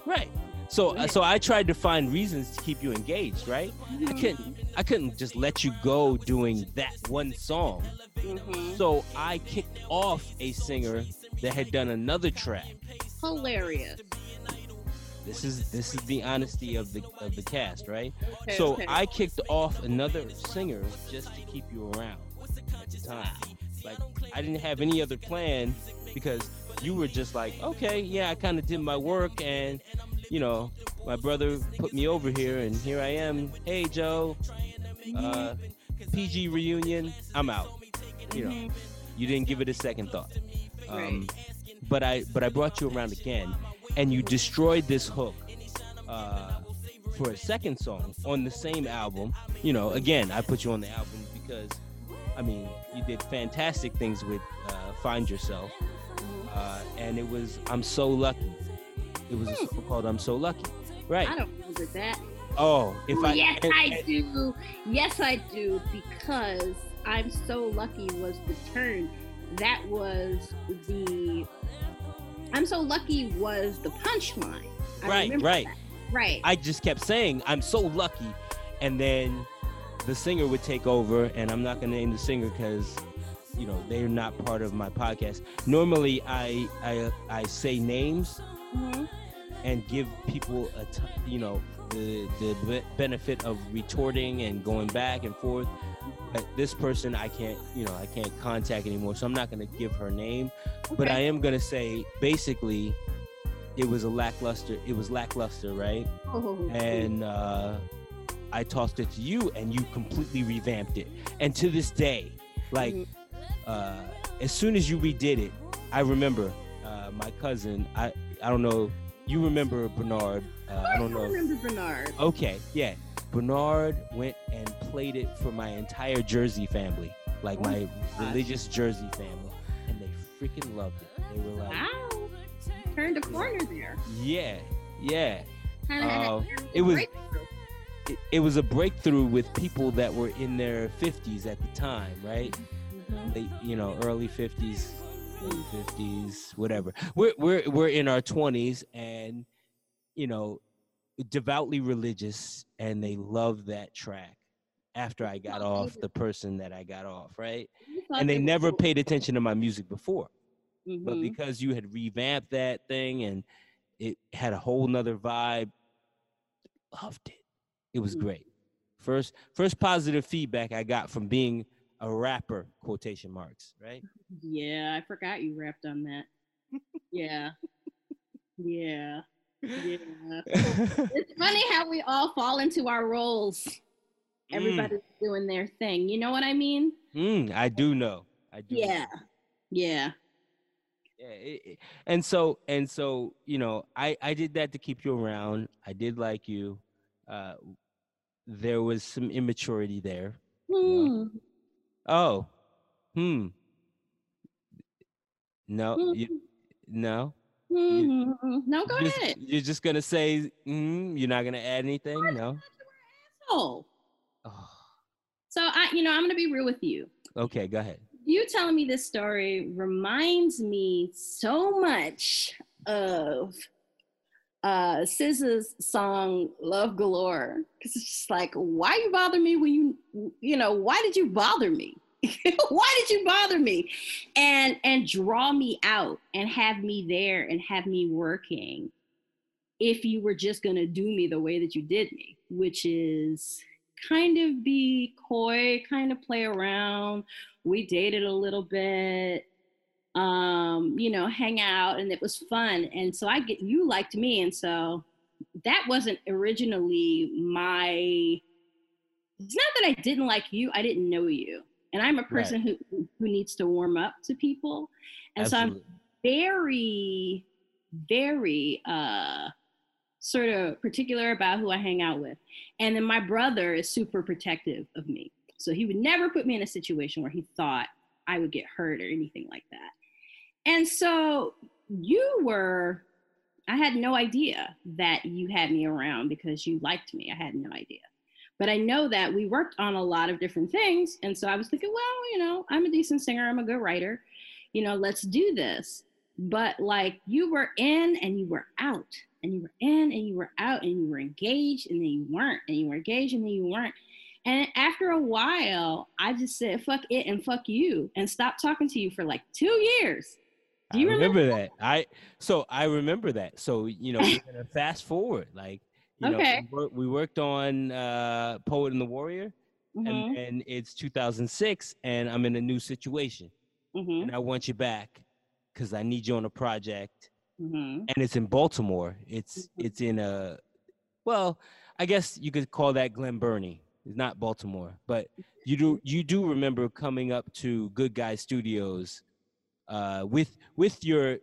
right. So Right. so I tried to find reasons to keep you engaged. Right. I couldn't I couldn't just let you go doing that one song. Mhm. So I kicked off a singer that had done another track. Hilarious. This is this is the honesty of the of the cast, right? Okay, so okay. I kicked off another singer just to keep you around at the time. Like I didn't have any other plan because you were just like, okay, yeah, I kind of did my work, and you know, my brother put me over here, and here I am. Hey, Joe, uh, PG reunion. I'm out. You know, Mhm. you didn't give it a second thought. Um, Right. But I but I brought you around again, and you destroyed this hook uh, for a second song on the same album. You know, again, I put you on the album because I mean you did fantastic things with uh, Find Yourself, uh, and it was I'm so lucky. It was a song called I'm so lucky, right? I don't remember that. Oh, if I yes, and- I do. Yes, I do. Because I'm so lucky was the turn. That was the. I'm so lucky was the punchline. I Right, right. that. Right. I just kept saying, I'm so lucky. And then the singer would take over, and I'm not going to name the singer because, you know, they're not part of my podcast. Normally, I, I, I say names Mhm. and give people a, t- you know, the, the be- benefit of retorting and going back and forth. But this person, I can't, you know, I can't contact anymore. So I'm not going to give her name. But I am going to say, basically, it was a lackluster, it was lackluster, right? Oh, and uh, I tossed it to you, and you completely revamped it. And to this day, like Mhm. Uh, as soon as you redid it, I remember uh, my cousin. I I don't know. You remember Bernard? Uh, I don't I know. remember Bernard. Okay, yeah. Bernard went and played it for my entire Jersey family, like my gosh. religious Jersey family, and they freaking loved it. They were like, Wow. Turned a corner there. yeah, yeah. Oh, it was- it, it was a breakthrough with people that were in their 50s at the time, right? They, you know, early 50s, late 50s, whatever. We're we're we're in our 20s and you know, devoutly religious and they love that track after I got off the person that I got off, right? And they never paid attention to my music before. But Mhm. because you had revamped that thing and it had a whole nother vibe, loved it. It was Mm. great. First first positive feedback I got from being a rapper, quotation marks, right? Yeah, I forgot you rapped on that. Yeah. Yeah. Yeah. It's funny how we all fall into our roles. Everybody's doing their thing. You know what I mean? Mm, I do know. I do. know. Yeah. Yeah. Yeah, it- it- and so and so, you know, I I did that to keep you around. I did like you. Uh, there was some immaturity there. Hmm. Oh, hmm. No, Hmm. you, no. Hmm. No, go Just- ahead. You're just gonna say, mm, you're not gonna add anything. No. Oh. Oh, So I, you know, I'm gonna be real with you. okay, go ahead. You telling me this story reminds me so much of uh SZA's song Love Galore. Cause it's just like, why you bother me when you you know, why did you bother me? Why did you bother me? And and draw me out and have me there and have me working if you were just going to do me the way that you did me, which is kind of be coy, kind of play around. We dated a little bit, um, you know, hang out, and it was fun. And so I get you liked me, and so that wasn't originally my. It's not that I didn't like you; I didn't know you, and I'm a person right. who who needs to warm up to people, and Absolutely. so I'm very, very uh sort of particular about who I hang out with. And then my brother is super protective of me. So he would never put me in a situation where he thought I would get hurt or anything like that. And so you were, I had no idea that you had me around because you liked me. I had no idea. But I know that we worked on a lot of different things. And so I was thinking, well, you know, I'm a decent singer, I'm a good writer. You know, let's do this. But like you were in and you were out and you were in and you were out and you were engaged and then you weren't and you were engaged and then you weren't. And after a while, I just said, fuck it and fuck you and stopped talking to you for like two years. Do you remember, remember that? I so I remember that. So you know, we're gonna fast forward. Like, you okay. know, we, work, we worked on uh Poet and the Warrior, mm-hmm. and, and it's 2006, and I'm in a new situation, mm-hmm. and I want you back because I need you on a project mm-hmm. and it's in Baltimore. It's mm-hmm. it's in a well, I guess you could call that Glen Burnie. It's not Baltimore, but you do you do remember coming up to Good Guy Studios uh, with with your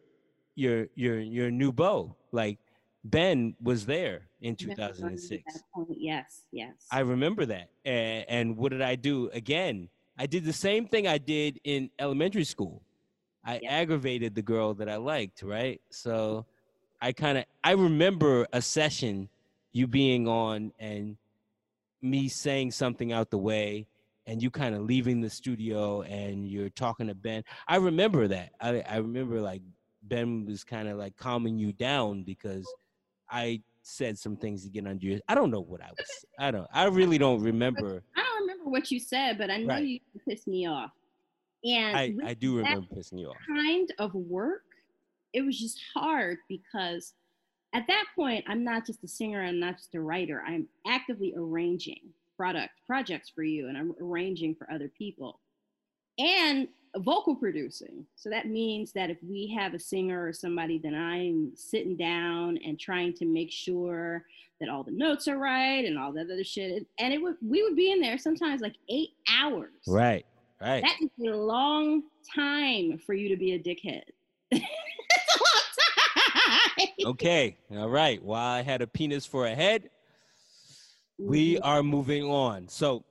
your your your new beau. Like Ben was there in 2006. Yes, yes. I remember that. And, and what did I do again? I did the same thing I did in elementary school. I yeah. aggravated the girl that I liked, right? So I kind of I remember a session you being on and me saying something out the way and you kind of leaving the studio and you're talking to Ben. I remember that. I I remember like Ben was kind of like calming you down because I said some things to get under your I don't know what I was I don't I really don't remember. I don't remember what you said, but I know right. you pissed me off. And I, I do remember pissing you off. Kind of work, it was just hard because at that point, I'm not just a singer, I'm not just a writer. I'm actively arranging product projects for you, and I'm arranging for other people, and vocal producing. So that means that if we have a singer or somebody, then I'm sitting down and trying to make sure that all the notes are right and all that other shit. And it would we would be in there sometimes like eight hours. Right. Right. That is a long time for you to be a dickhead. okay. All right. While I had a penis for a head, we mm-hmm. are moving on. So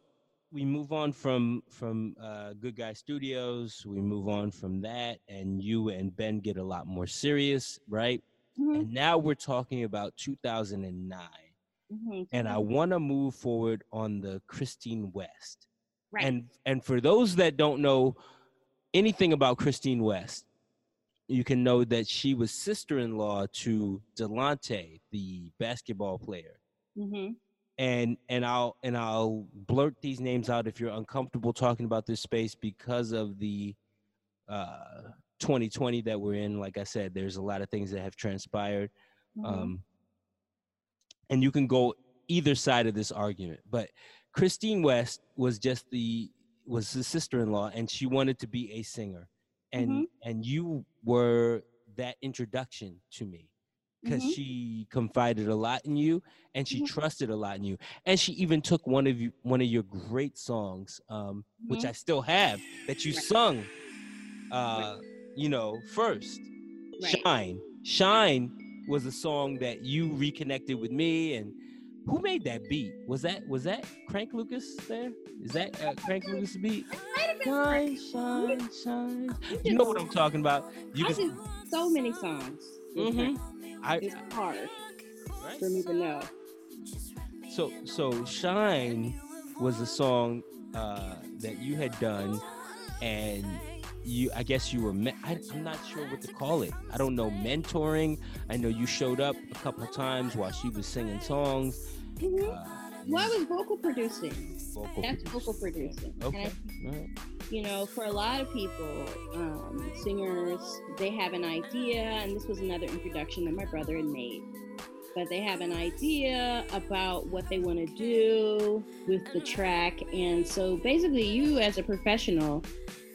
we move on from from uh, Good Guy Studios. We move on from that, and you and Ben get a lot more serious, right? Mm-hmm. And now we're talking about 2009, mm-hmm. and I want to move forward on the Christine West. Right. And and for those that don't know anything about Christine West, you can know that she was sister-in-law to Delonte, the basketball player. Mm-hmm. And and I'll and I'll blurt these names out if you're uncomfortable talking about this space because of the uh, 2020 that we're in. Like I said, there's a lot of things that have transpired, mm-hmm. um, and you can go either side of this argument. But Christine West was just the was his sister-in-law, and she wanted to be a singer, and mm-hmm. and you were that introduction to me because mm-hmm. she confided a lot in you and she mm-hmm. trusted a lot in you and she even took one of you one of your great songs um, which mm-hmm. i still have that you sung uh, you know first right. shine shine was a song that you reconnected with me and who made that beat? Was that was that Crank Lucas there? Is that uh, Crank Lucas beat? Shine, shine, shine. You know what I'm talking about. You I can so many songs. Mm-hmm. I, it's hard right? for me to know. So so shine was a song uh, that you had done, and you i guess you were me- I, am not sure what to call it i don't know mentoring i know you showed up a couple of times while she was singing songs mm-hmm. uh, well, I was vocal producing. Vocal That's producing. vocal producing. Okay. I, right. you know, for a lot of people, um, singers, they have an idea, and this was another introduction that my brother had made. But they have an idea about what they want to do with the track. And so basically, you as a professional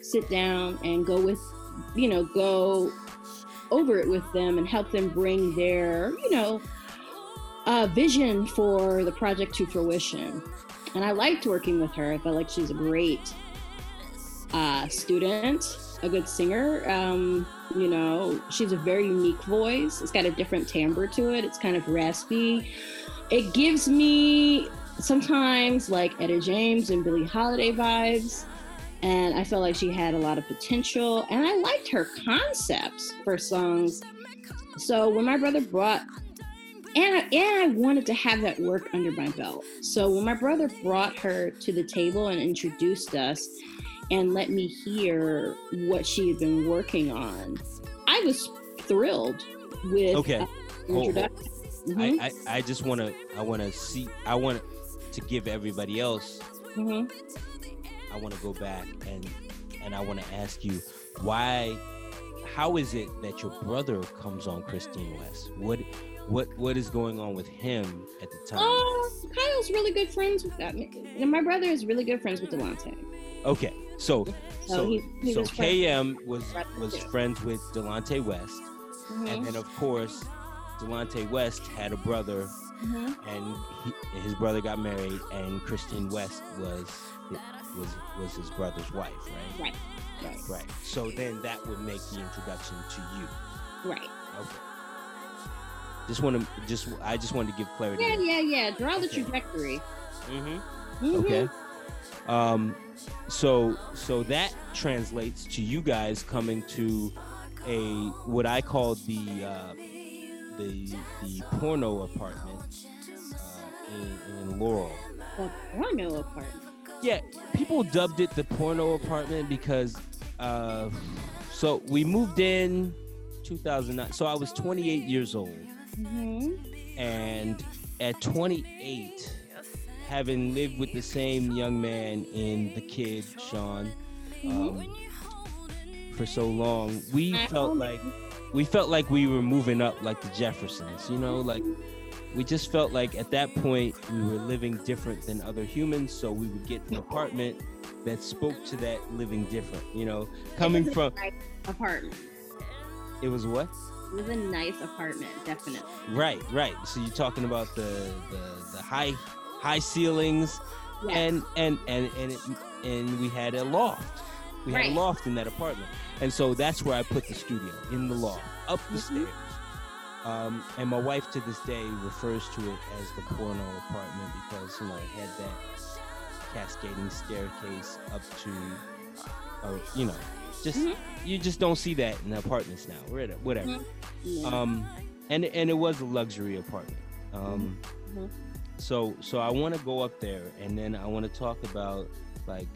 sit down and go with, you know, go over it with them and help them bring their, you know, uh, vision for the project to fruition. And I liked working with her. I felt like she's a great uh, student, a good singer. Um, you know, she's a very unique voice. It's got a different timbre to it. It's kind of raspy. It gives me sometimes like Etta James and Billie Holiday vibes. And I felt like she had a lot of potential. And I liked her concepts for songs. So when my brother brought and I, and I wanted to have that work under my belt. So when my brother brought her to the table and introduced us and let me hear what she had been working on, I was thrilled with Okay. uh, Hold- introduction. I, Mhm, I, I just want to I want to see I want to give everybody else mhm. I want to go back and and I want to ask you why how is it that your brother comes on Christine West what what what is going on with him at the time Oh, Kyle's really good friends with that. And my brother is really good friends with Delonte. okay so So, so he, he so was KM was was too. friends with Delonte West Mhm, and then of course Delonte West had a brother mhm. and he, his brother got married and Christine West was was was his brother's wife right Right, right, right so then that would make the introduction to you right. okay just want to just I just wanted to give clarity Yeah, yeah, yeah. Draw the Okay. trajectory. mm-hmm. Mhm. okay um so so that translates to you guys coming to a what I call the uh the the porno apartment uh, in, in Laurel The porno apartment. Yeah, people dubbed it the porno apartment because uh so we moved in 2009. So I was 28 years old hmm and at 28 having lived with the same young man in the kid Sean um, for so long, we felt like we felt like we were moving up like the Jeffersons, you know, like we just felt like at that point we were living different than other humans, so we would get an apartment that spoke to that living different, you know, coming It was a from apartment. it was what? It was a nice apartment, definitely. Right, right. So you're talking about the the, the high high ceilings Yes. and and and and it, and we had a loft. We had Right. a loft in that apartment, and so that's where I put the studio in the loft, up the Mhm. stairs. Um, and my wife to this day refers to it as the porno apartment because you know it had that cascading staircase up to, uh, you know, just Mhm. you just don't see that in apartments now. We're at a- whatever. Mhm. Yeah. Um, and and it was a luxury apartment. Um, Mhm. so so I want to go up there, and then I want to talk about like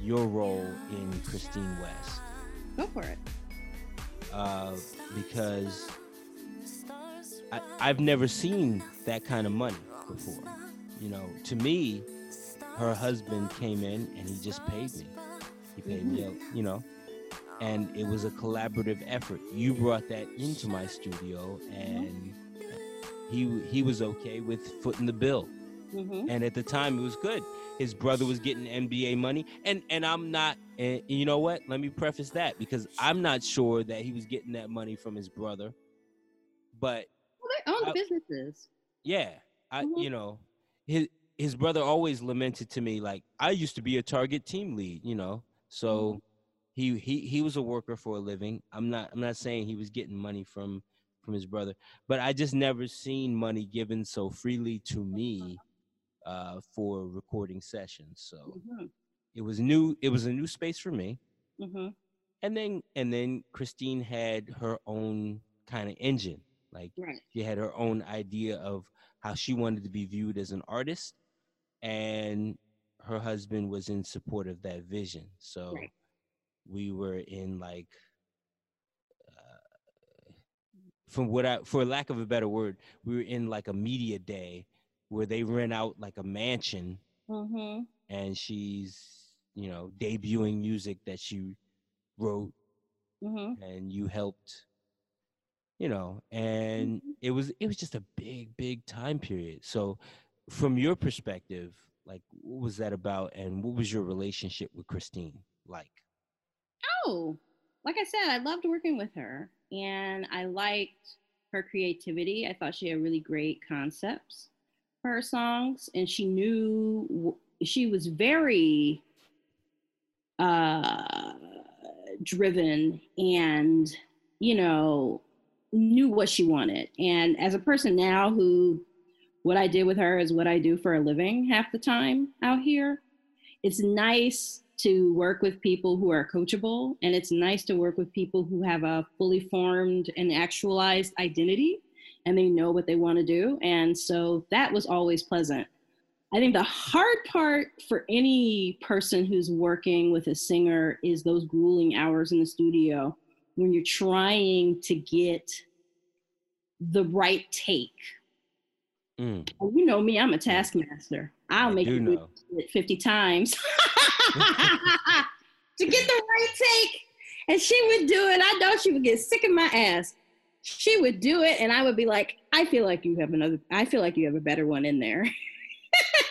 your role in Christine West, Go for it. uh, because I, I've never seen that kind of money before. You know, to me, her husband came in and he just paid me. He paid me, you know, and it was a collaborative effort. You brought that into my studio, and he he was okay with footing the bill. hmm And at the time, it was good. His brother was getting NBA money, and and I'm not. And you know what? Let me preface that because I'm not sure that he was getting that money from his brother. But Well, they own businesses. yeah, I Mhm. you know, his his brother always lamented to me like I used to be a Target team lead, you know. So he he he was a worker for a living. I'm not I'm not saying he was getting money from from his brother, but I just never seen money given so freely to me uh for recording sessions. So hmm it was new it was a new space for me. hmm And then and then Christine had her own kind of engine. Like Right. she had her own idea of how she wanted to be viewed as an artist and her husband was in support of that vision so Right. We were in like uh, from what i for lack of a better word we were in like a media day where they rent out like a mansion hmm and she's you know debuting music that she wrote Mm-hmm. and you helped you know and it was it was just a big big time period. So from your perspective like what was that about and what was your relationship with christine like Oh, like I said, I loved working with her and I liked her creativity. I thought she had really great concepts for her songs and she knew she was very uh driven and you know knew what she wanted. And as a person now who what I did with her is what I do for a living half the time out here, it's nice to work with people who are coachable and it's nice to work with people who have a fully formed and actualized identity and they know what they want to do and so that was always pleasant. I think the hard part for any person who's working with a singer is those grueling hours in the studio when you're trying to get the right take. Mm, you know me i'm a taskmaster. I'll I make do know. It 50 times to get the right take. And she would do it. I know she would get sick of my ass. She would do it, and I would be like, I feel like you have another, I feel like you have a better one in there.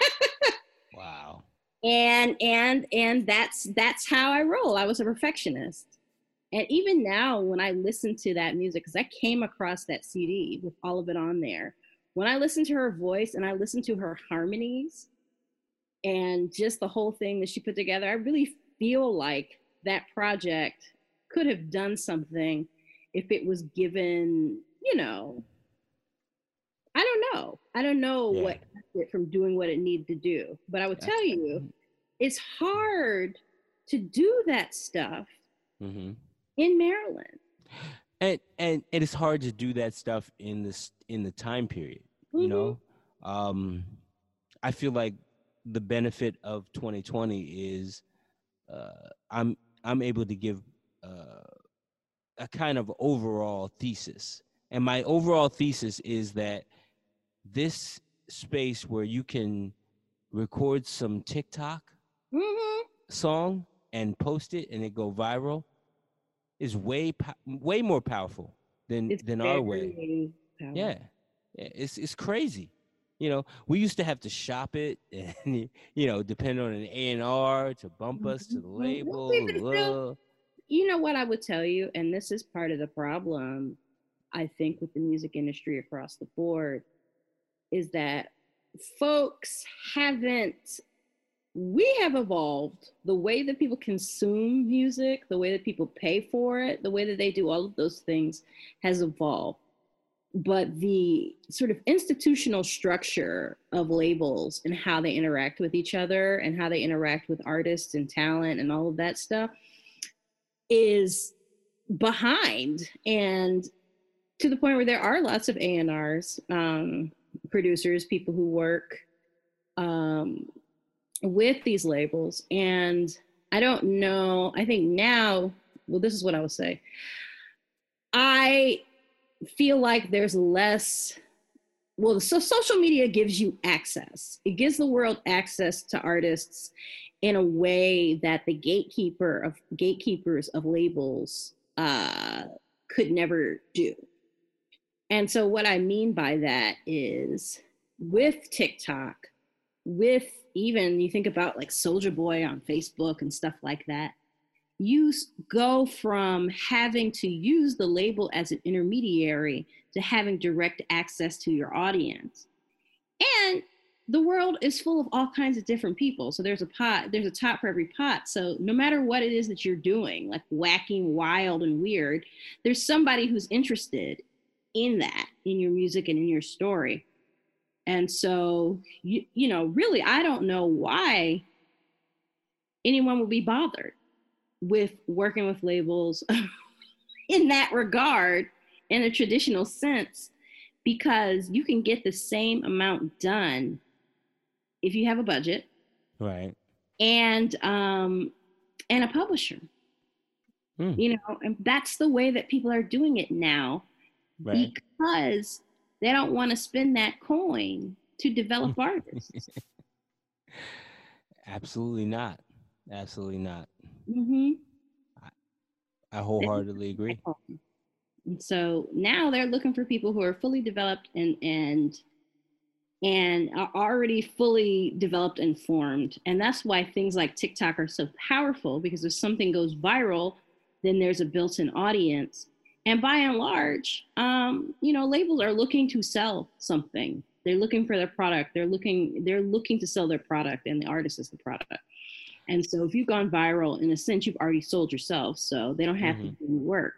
wow and and and that's that's how I roll. I was a perfectionist. And even now, when I listen to that music, because I came across that CD with all of it on there, when I listen to her voice and I listen to her harmonies and just the whole thing that she put together, I really feel like that project could have done something if it was given, you know, I don't know. I don't know Yeah. what kept it from doing what it needed to do. But I would tell you, it's hard to do that stuff hmm in Maryland. and and it is hard to do that stuff in this in the time period you Mhm. know um i feel like the benefit of 2020 is uh i'm i'm able to give uh a kind of overall thesis and my overall thesis is that this space where you can record some tiktok Mhm. song and post it and it go viral is way way more powerful than It's than our way. powerful. Yeah. Yeah, it's it's crazy. You know, we used to have to shop it and you know, depend on an A and R to bump us to the Mhm. label. Still- uh, you know what I would tell you, and this is part of the problem, I think, with the music industry across the board, is that folks haven't, we have evolved the way that people consume music, the way that people pay for it, the way that they do all of those things has evolved. But the sort of institutional structure of labels and how they interact with each other and how they interact with artists and talent and all of that stuff is behind and to the point where there are lots of A&Rs, um, producers, people who work um, with these labels. And I don't know, I think now, well, this is what I would say. I feel like there's less, well, so social media gives you access. It gives the world access to artists in a way that the gatekeeper of gatekeepers of labels uh, could never do. And so, what I mean by that is with TikTok, with even you think about like Soulja Boy on Facebook and stuff like that, you go from having to use the label as an intermediary to having direct access to your audience. And the world is full of all kinds of different people. So there's a pot, there's a top for every pot. So no matter what it is that you're doing, like wacky, wild, and weird, there's somebody who's interested in that, in your music and in your story. And so, you, you know, really, I don't know why anyone would be bothered with working with labels in that regard in a traditional sense because you can get the same amount done if you have a budget right. and um and a publisher Hmm. you know and that's the way that people are doing it now Right. because they don't want to spend that coin to develop artists Absolutely not. Absolutely not. Mm-hmm. I wholeheartedly agree. And so now they're looking for people who are fully developed and and and are already fully developed and formed. And that's why things like TikTok are so powerful because if something goes viral, then there's a built-in audience. And by and large, um, you know, labels are looking to sell something. They're looking for their product. They're looking, they're looking to sell their product, and the artist is the product. And so if you've gone viral, in a sense, you've already sold yourself. So they don't have mm-hmm. to do the work.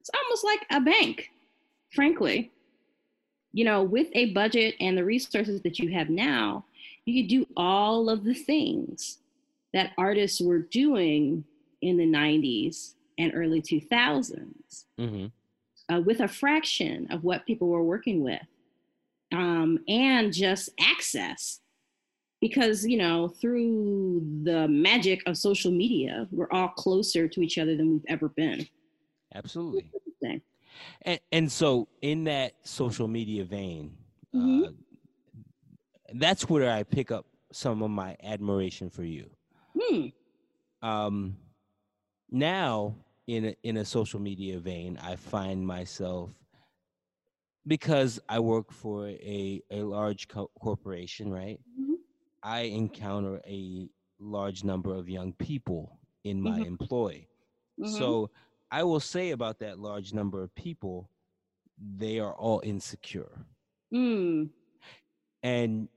It's almost like a bank, frankly. You know, with a budget and the resources that you have now, you could do all of the things that artists were doing in the 90s and early 2000s mm-hmm. uh, with a fraction of what people were working with um, and just access because you know through the magic of social media we're all closer to each other than we've ever been. Absolutely. And, and so in that social media vein mm-hmm. uh, that's where i pick up some of my admiration for you. Hmm. um, now in a, in a social media vein i find myself because i work for a, a large co- corporation right? Mm-hmm I encounter a large number of young people in my mm-hmm. employ. Mm-hmm. So I will say about that large number of people, they are all insecure. Mm. And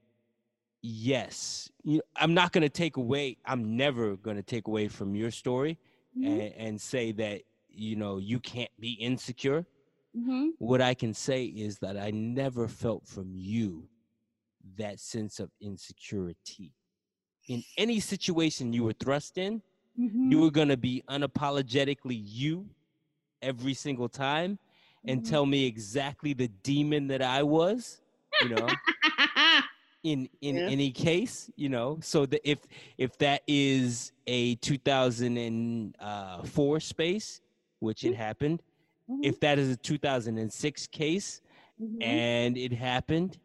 yes, you, I'm not going to take away, I'm never going to take away from your story mm-hmm. and, and, say that, you know, you can't be insecure. Mm-hmm. What I can say is that I never felt from you that sense of insecurity. In any situation you were thrust in, mm-hmm. you were going to be unapologetically you every single time and mm-hmm. tell me exactly the demon that I was, you know. in in yeah. any case, you know. So that if if that is a 2004 uh, space, which it mm-hmm. happened, mm-hmm. if that is a 2006 case mm-hmm. and it happened,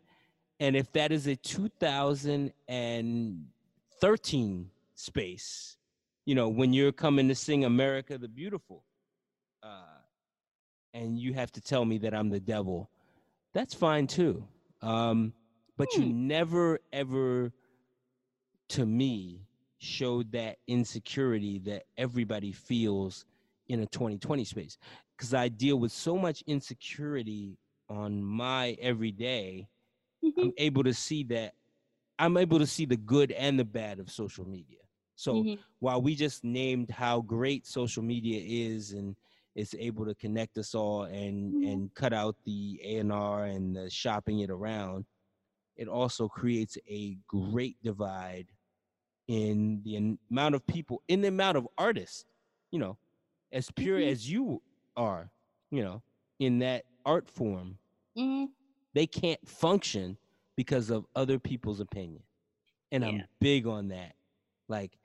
and if that is a 2013 space, you know, when you're coming to sing America the Beautiful, uh, and you have to tell me that I'm the devil, that's fine too. Um, but hmm. you never, ever, to me, showed that insecurity that everybody feels in a 2020 space. Because I deal with so much insecurity on my everyday mm-hmm. I'm able to see that I'm able to see the good and the bad of social media. So mm-hmm. while we just named how great social media is and it's able to connect us all and mm-hmm. and cut out the A&R and the shopping it around, it also creates a great divide in the amount of people, in the amount of artists, you know, as pure mm-hmm. as you are, you know, in that art form. They can't function because of other people's opinion. And yeah. I'm big on that. Like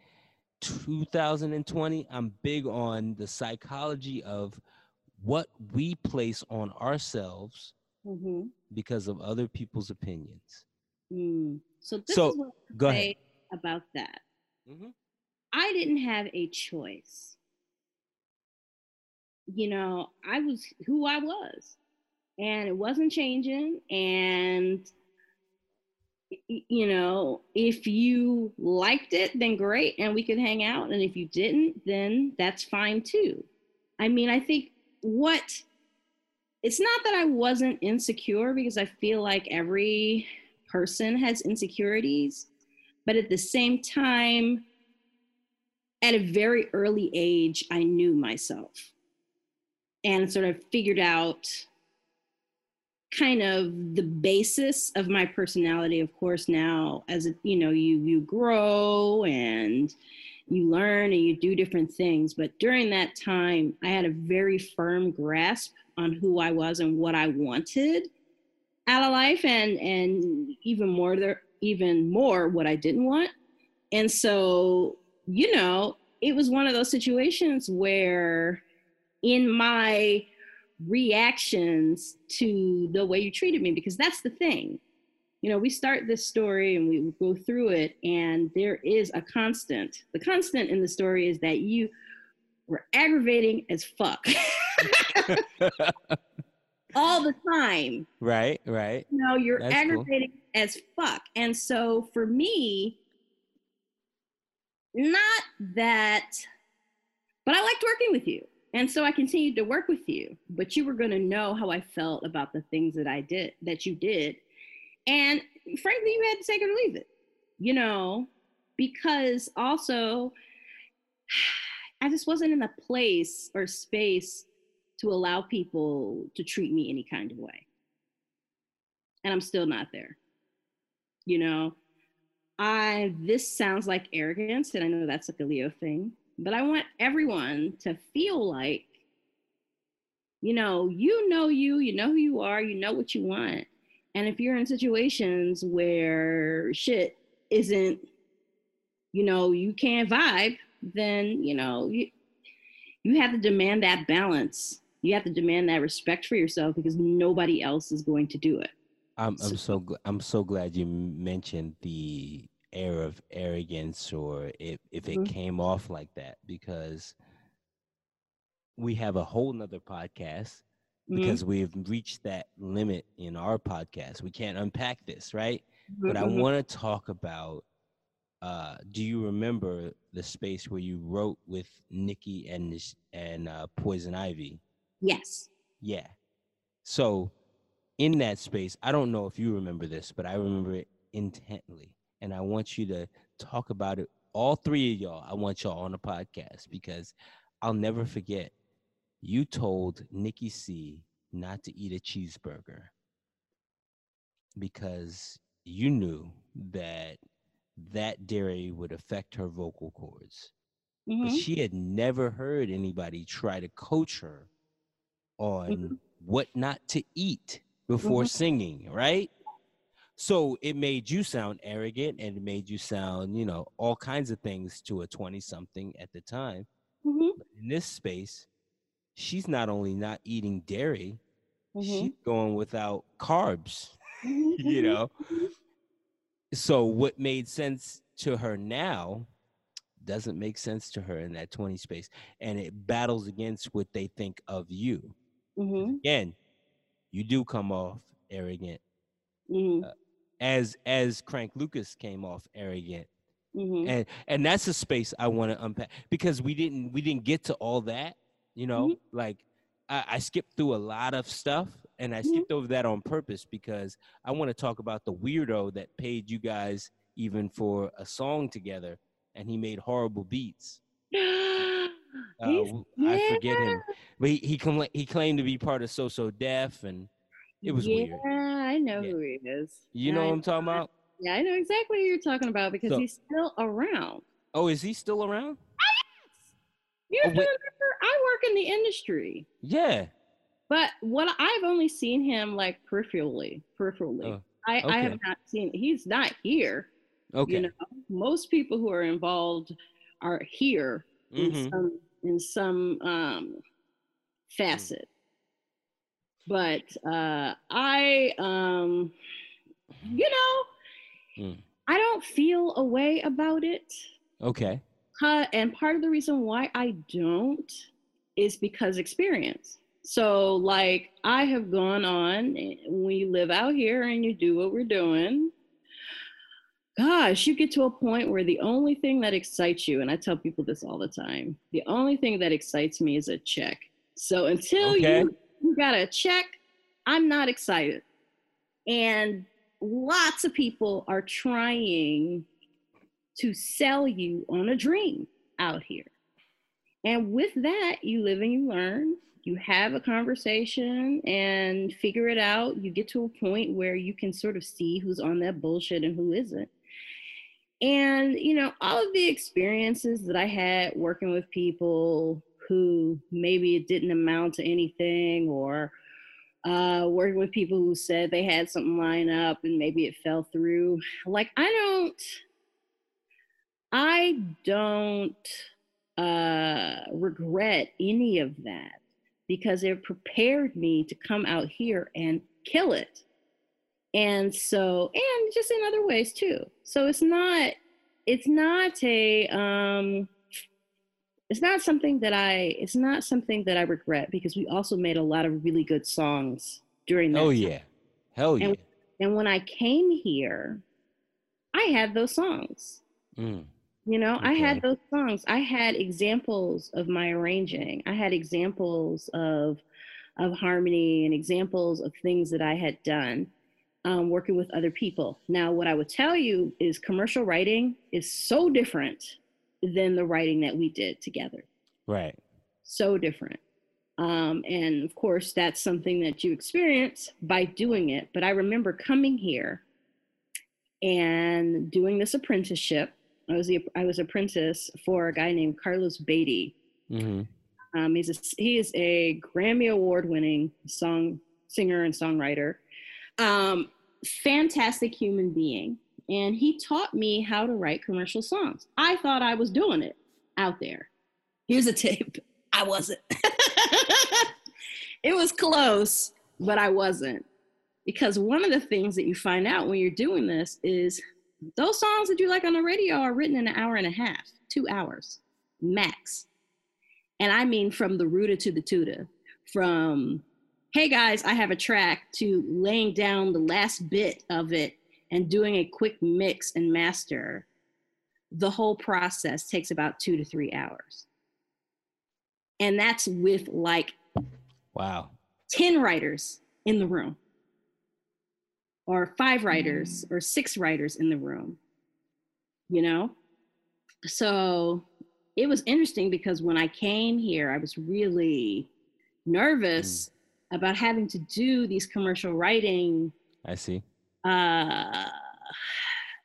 2020, I'm big on the psychology of what we place on ourselves mm-hmm. because of other people's opinions. Mm. So this so, is what I go ahead. about that. Mm-hmm. I didn't have a choice. You know, I was who I was and it wasn't changing. And, you know, if you liked it, then great, and we could hang out. And if you didn't, then that's fine too. I mean, I think what it's not that I wasn't insecure because I feel like every person has insecurities, but at the same time, at a very early age, I knew myself and sort of figured out kind of the basis of my personality of course now as you know you you grow and you learn and you do different things. But during that time i had a very firm grasp on who i was and what i wanted out of life and and even more there even more what i didn't want. And so you know it was one of those situations where in my reactions to the way you treated me because that's the thing you know, we start this story and we go through it, and there is a constant. The constant in the story is that you were aggravating as fuck all the time. Right, right. You know, you're That's cool. aggravating as fuck. And so for me, not that, but I liked working with you. And so I continued to work with you, but you were going to know how I felt about the things that I did, that you did. And frankly, you had to take it or leave it, you know, because also I just wasn't in a place or space to allow people to treat me any kind of way. And I'm still not there. You know, I this sounds like arrogance, and I know that's like a Leo thing, but I want everyone to feel like, you know, you know you, you know who you are, you know what you want. And if you're in situations where shit isn't, you know, you can't vibe, then you know, you you have to demand that balance. You have to demand that respect for yourself because nobody else is going to do it. I'm I'm so gl- I'm so glad you mentioned the air of arrogance or if if it Mhm. came off like that because we have a whole nother podcast Mhm. because we've reached that limit in our podcast. We can't unpack this, right? But I Mhm. want to talk about uh do you remember the space where you wrote with Nikki and and uh, Poison Ivy? yes. Yeah. So in that space, I don't know if you remember this, but I remember it intently. And I want you to talk about it. All three of y'all, I want y'all on the podcast because I'll never forget. You told Nikki C not to eat a cheeseburger because you knew that that dairy would affect her vocal cords but Mhm. she had never heard anybody try to coach her on Mhm. what not to eat before Mhm. singing, right? So it made you sound arrogant and it made you sound, you know, all kinds of things to a 20 something at the time. Mhm. But in this space, she's not only not eating dairy, Mhm. she's going without carbs, Mhm. you Mhm. know? So what made sense to her now doesn't make sense to her in that 20 space and it battles against what they think of you. Again, you do come off arrogant Mhm. As as Crank Lucas came off arrogant. Mhm. And and that's a space I want to unpack because we didn't we didn't get to all that, you know? Mm-hmm. Like I, I skipped through a lot of stuff and I Mhm. skipped over that on purpose because I want to talk about the weirdo that paid you guys even for a song together and he made horrible beats. Uh, w- I forget him, but he he, he claimed to be part of So So Def, and it was yeah, weird. Know Yeah. who he is. You know I, what I'm talking about? Yeah, I know exactly what you're talking about because So- he's still around. Oh, is he still around? You Oh, to remember, I work in the industry, Yeah. but what I've only seen him like peripherally. Peripherally, Oh, I, I have not seen. He's not here. Okay. You know, most people who are involved are here in Mhm. some in some um, facet. But uh, I, um, you know, Mm. I don't feel a way about it. Okay. Uh, and part of the reason why I don't is because experience. So, like, I have gone on, we live out here and you do what we're doing, gosh, you get to a point where the only thing that excites you, and I tell people this all the time, the only thing that excites me is a check. So, until Okay. you, you got a check, I'm not excited. And lots of people are trying to sell you on a dream out here. And with that, you live and you learn. You have a conversation and figure it out. You get to a point where you can sort of see who's on that bullshit and who isn't. And, you know, all of the experiences that I had working with people who maybe it didn't amount to anything or uh, working with people who said they had something lined up and maybe it fell through. Like, I don't, I don't uh, regret any of that because it prepared me to come out here and kill it. and so and just in other ways too so it's not it's not a um it's not something that i it's not something that i regret because we also made a lot of really good songs during that Oh time. yeah, hell yeah. And- and when i came here i had those songs Mm. you know i had those songs i had examples of my arranging i had examples of of harmony and examples of things that i had done um, working with other people now what i would tell you is commercial writing is so different than the writing that we did together. Right. so different. Um, and of course that's something that you experience by doing it but i remember coming here and doing this apprenticeship. I was the i was apprentice for a guy named carlos beatty. Hmm um, he's a, he is a grammy award winning song singer and songwriter. Um, fantastic human being and he taught me how to write commercial songs. I thought i was doing it out there. Here's a tape i wasn't. It was close but i wasn't. Because one of the things that you find out when you're doing this is those songs that you like on the radio are written in an hour and a half two hours max. And I mean from the rooter to the tutor, from hey guys, I have a track to laying down the last bit of it and doing a quick mix and master. The whole process takes about two to three hours. And that's with like Wow. 10 writers in the room, or five writers, mm. or six writers in the room, you know? So it was interesting because when I came here, I was really nervous mm. about having to do these commercial writing I see. Uh,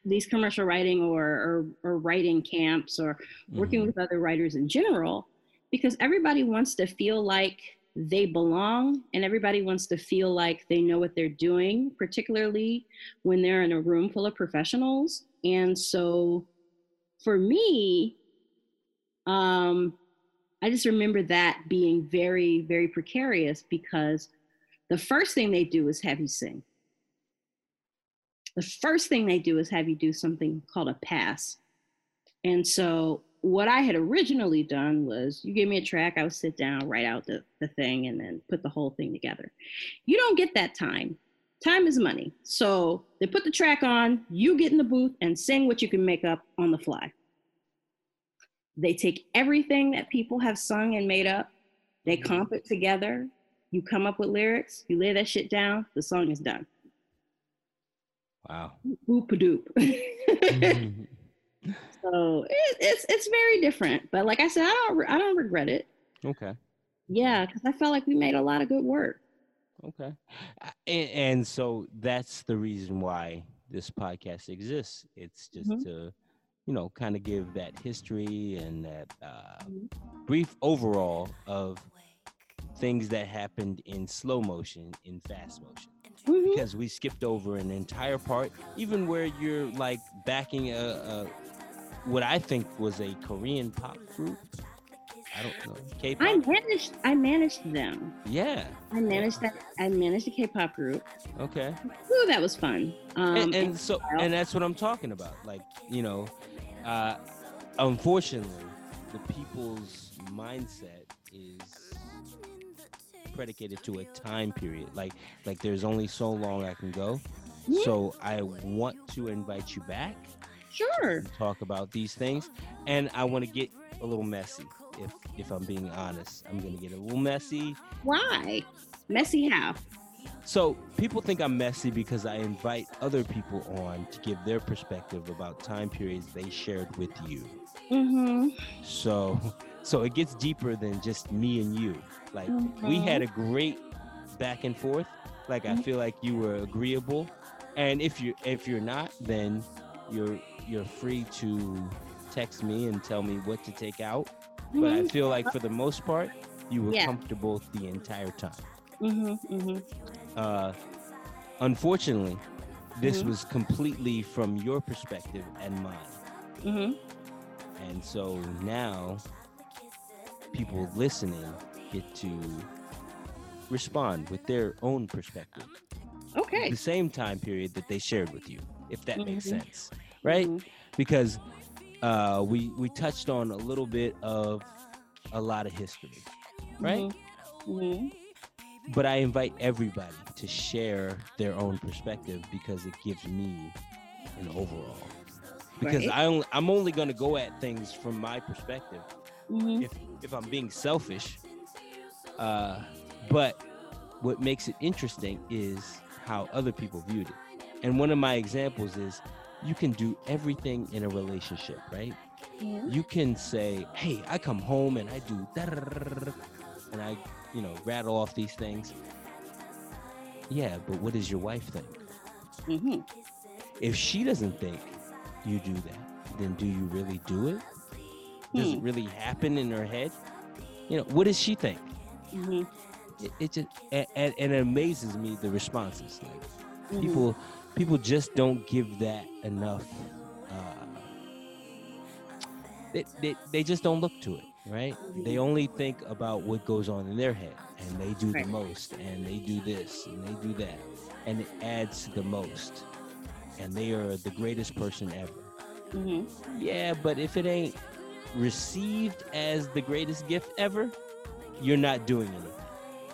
these commercial writing or, or, or writing camps or working Mhm. with other writers in general because everybody wants to feel like they belong and everybody wants to feel like they know what they're doing particularly when they're in a room full of professionals and so for me um i just remember that being very very precarious because the first thing they do is have you sing the first thing they do is have you do something called a pass. And so what I had originally done was you give me a track, I would sit down, write out the, the thing, and then put the whole thing together. You don't get that time. Time is money. So they put the track on, you get in the booth and sing what you can make up on the fly. They take everything that people have sung and made up, they comp it together, you come up with lyrics, you lay that shit down, the song is done. Wow. Boop a doop. So it, it's it's very different. But like I said, I don't I don't regret it. okay. Yeah, because I felt like we made a lot of good work. Okay. And, and so that's the reason why this podcast exists. It's just Mhm. to, you know, kind of give that history and that uh, Mhm. brief overall of things that happened in slow motion, in fast motion. Mhm. Because we skipped over an entire part, even where you're like backing a, a what I think was a Korean pop group. I don't know. K-pop. I managed I managed them. yeah. I managed that. I managed a K-pop group. Okay. Ooh, that was fun. Um, and, and so and that's what i'm talking about like you know uh unfortunately the people's mindset is predicated to a time period like like there's only so long i can go Yeah. so i want to invite you back sure. talk about these things and i want to get a little messy if if i'm being honest i'm gonna get a little messy Why? Messy how? So people think I'm messy because I invite other people on to give their perspective about time periods they shared with you. Mm-hmm. So so it gets deeper than just me and you. Like we had a great back and forth. Like I feel like you were agreeable. And if you if you're not, then you're you're free to text me and tell me what to take out. But I feel like for the most part, you were Mm-hmm. Yeah. comfortable the entire time. Mm-hmm. Mm-hmm. uh, unfortunately, this Mhm. was completely from your perspective and mine. Mm-hmm. And so now people listening get to respond with their own perspective. Okay. The same time period that they shared with you, if that makes Mhm. sense, right? Mhm. Because uh, we we touched on a little bit of a lot of history, right? Mhm. But I invite everybody to share their own perspective because it gives me an overall. Because Right. I only, I'm only going to go at things from my perspective Mhm. if if I'm being selfish. Uh, but what makes it interesting is how other people viewed it. And one of my examples is you can do everything in a relationship, right? Mhm. You can say, "Hey, I come home and I do and I, you know, rattle off these things." Yeah, but what does your wife think? Mhm. If she doesn't think you do that, then do you really do it? Does it Hmm. really happen in her head? You know, what does she think? Mhm. It, it just and, and, and it amazes me the responses. Like Mhm. people, people just don't give that enough. Uh, they, they, they just don't look to it, right? They only think about what goes on in their head, and they do Right. the most, and they do this, and they do that, and it adds the most, and they are the greatest person ever. Mhm. Yeah, but if it ain't received as the greatest gift ever, you're not doing anything,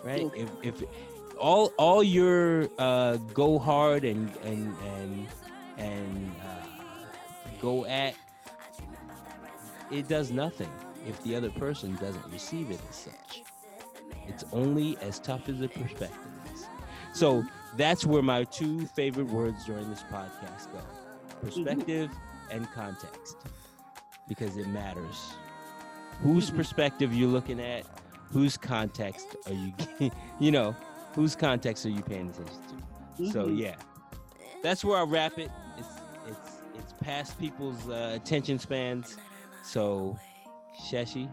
right? Okay. If, if all all your uh, go hard and and and and uh, go at, it does nothing if the other person doesn't receive it as such. It's only as tough as the perspective is. So that's where my two favorite words during this podcast go: perspective and context because it matters. Whose Mhm. perspective you're looking at, whose context are you, you know, whose context are you paying attention to? So Mhm. yeah, that's where I wrap it. It's it's it's past people's uh, attention spans. So, Sheshi,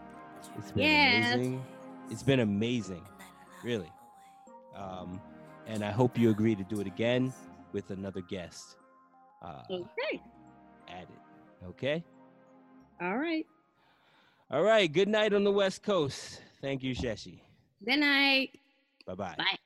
it's been Yes. amazing. It's been amazing, really. Um, and I hope you agree to do it again with another guest. Uh, Okay. at it. Okay. All right. All right. Good night on the West Coast. Thank you, Sheshi. Good night. Bye bye. Bye.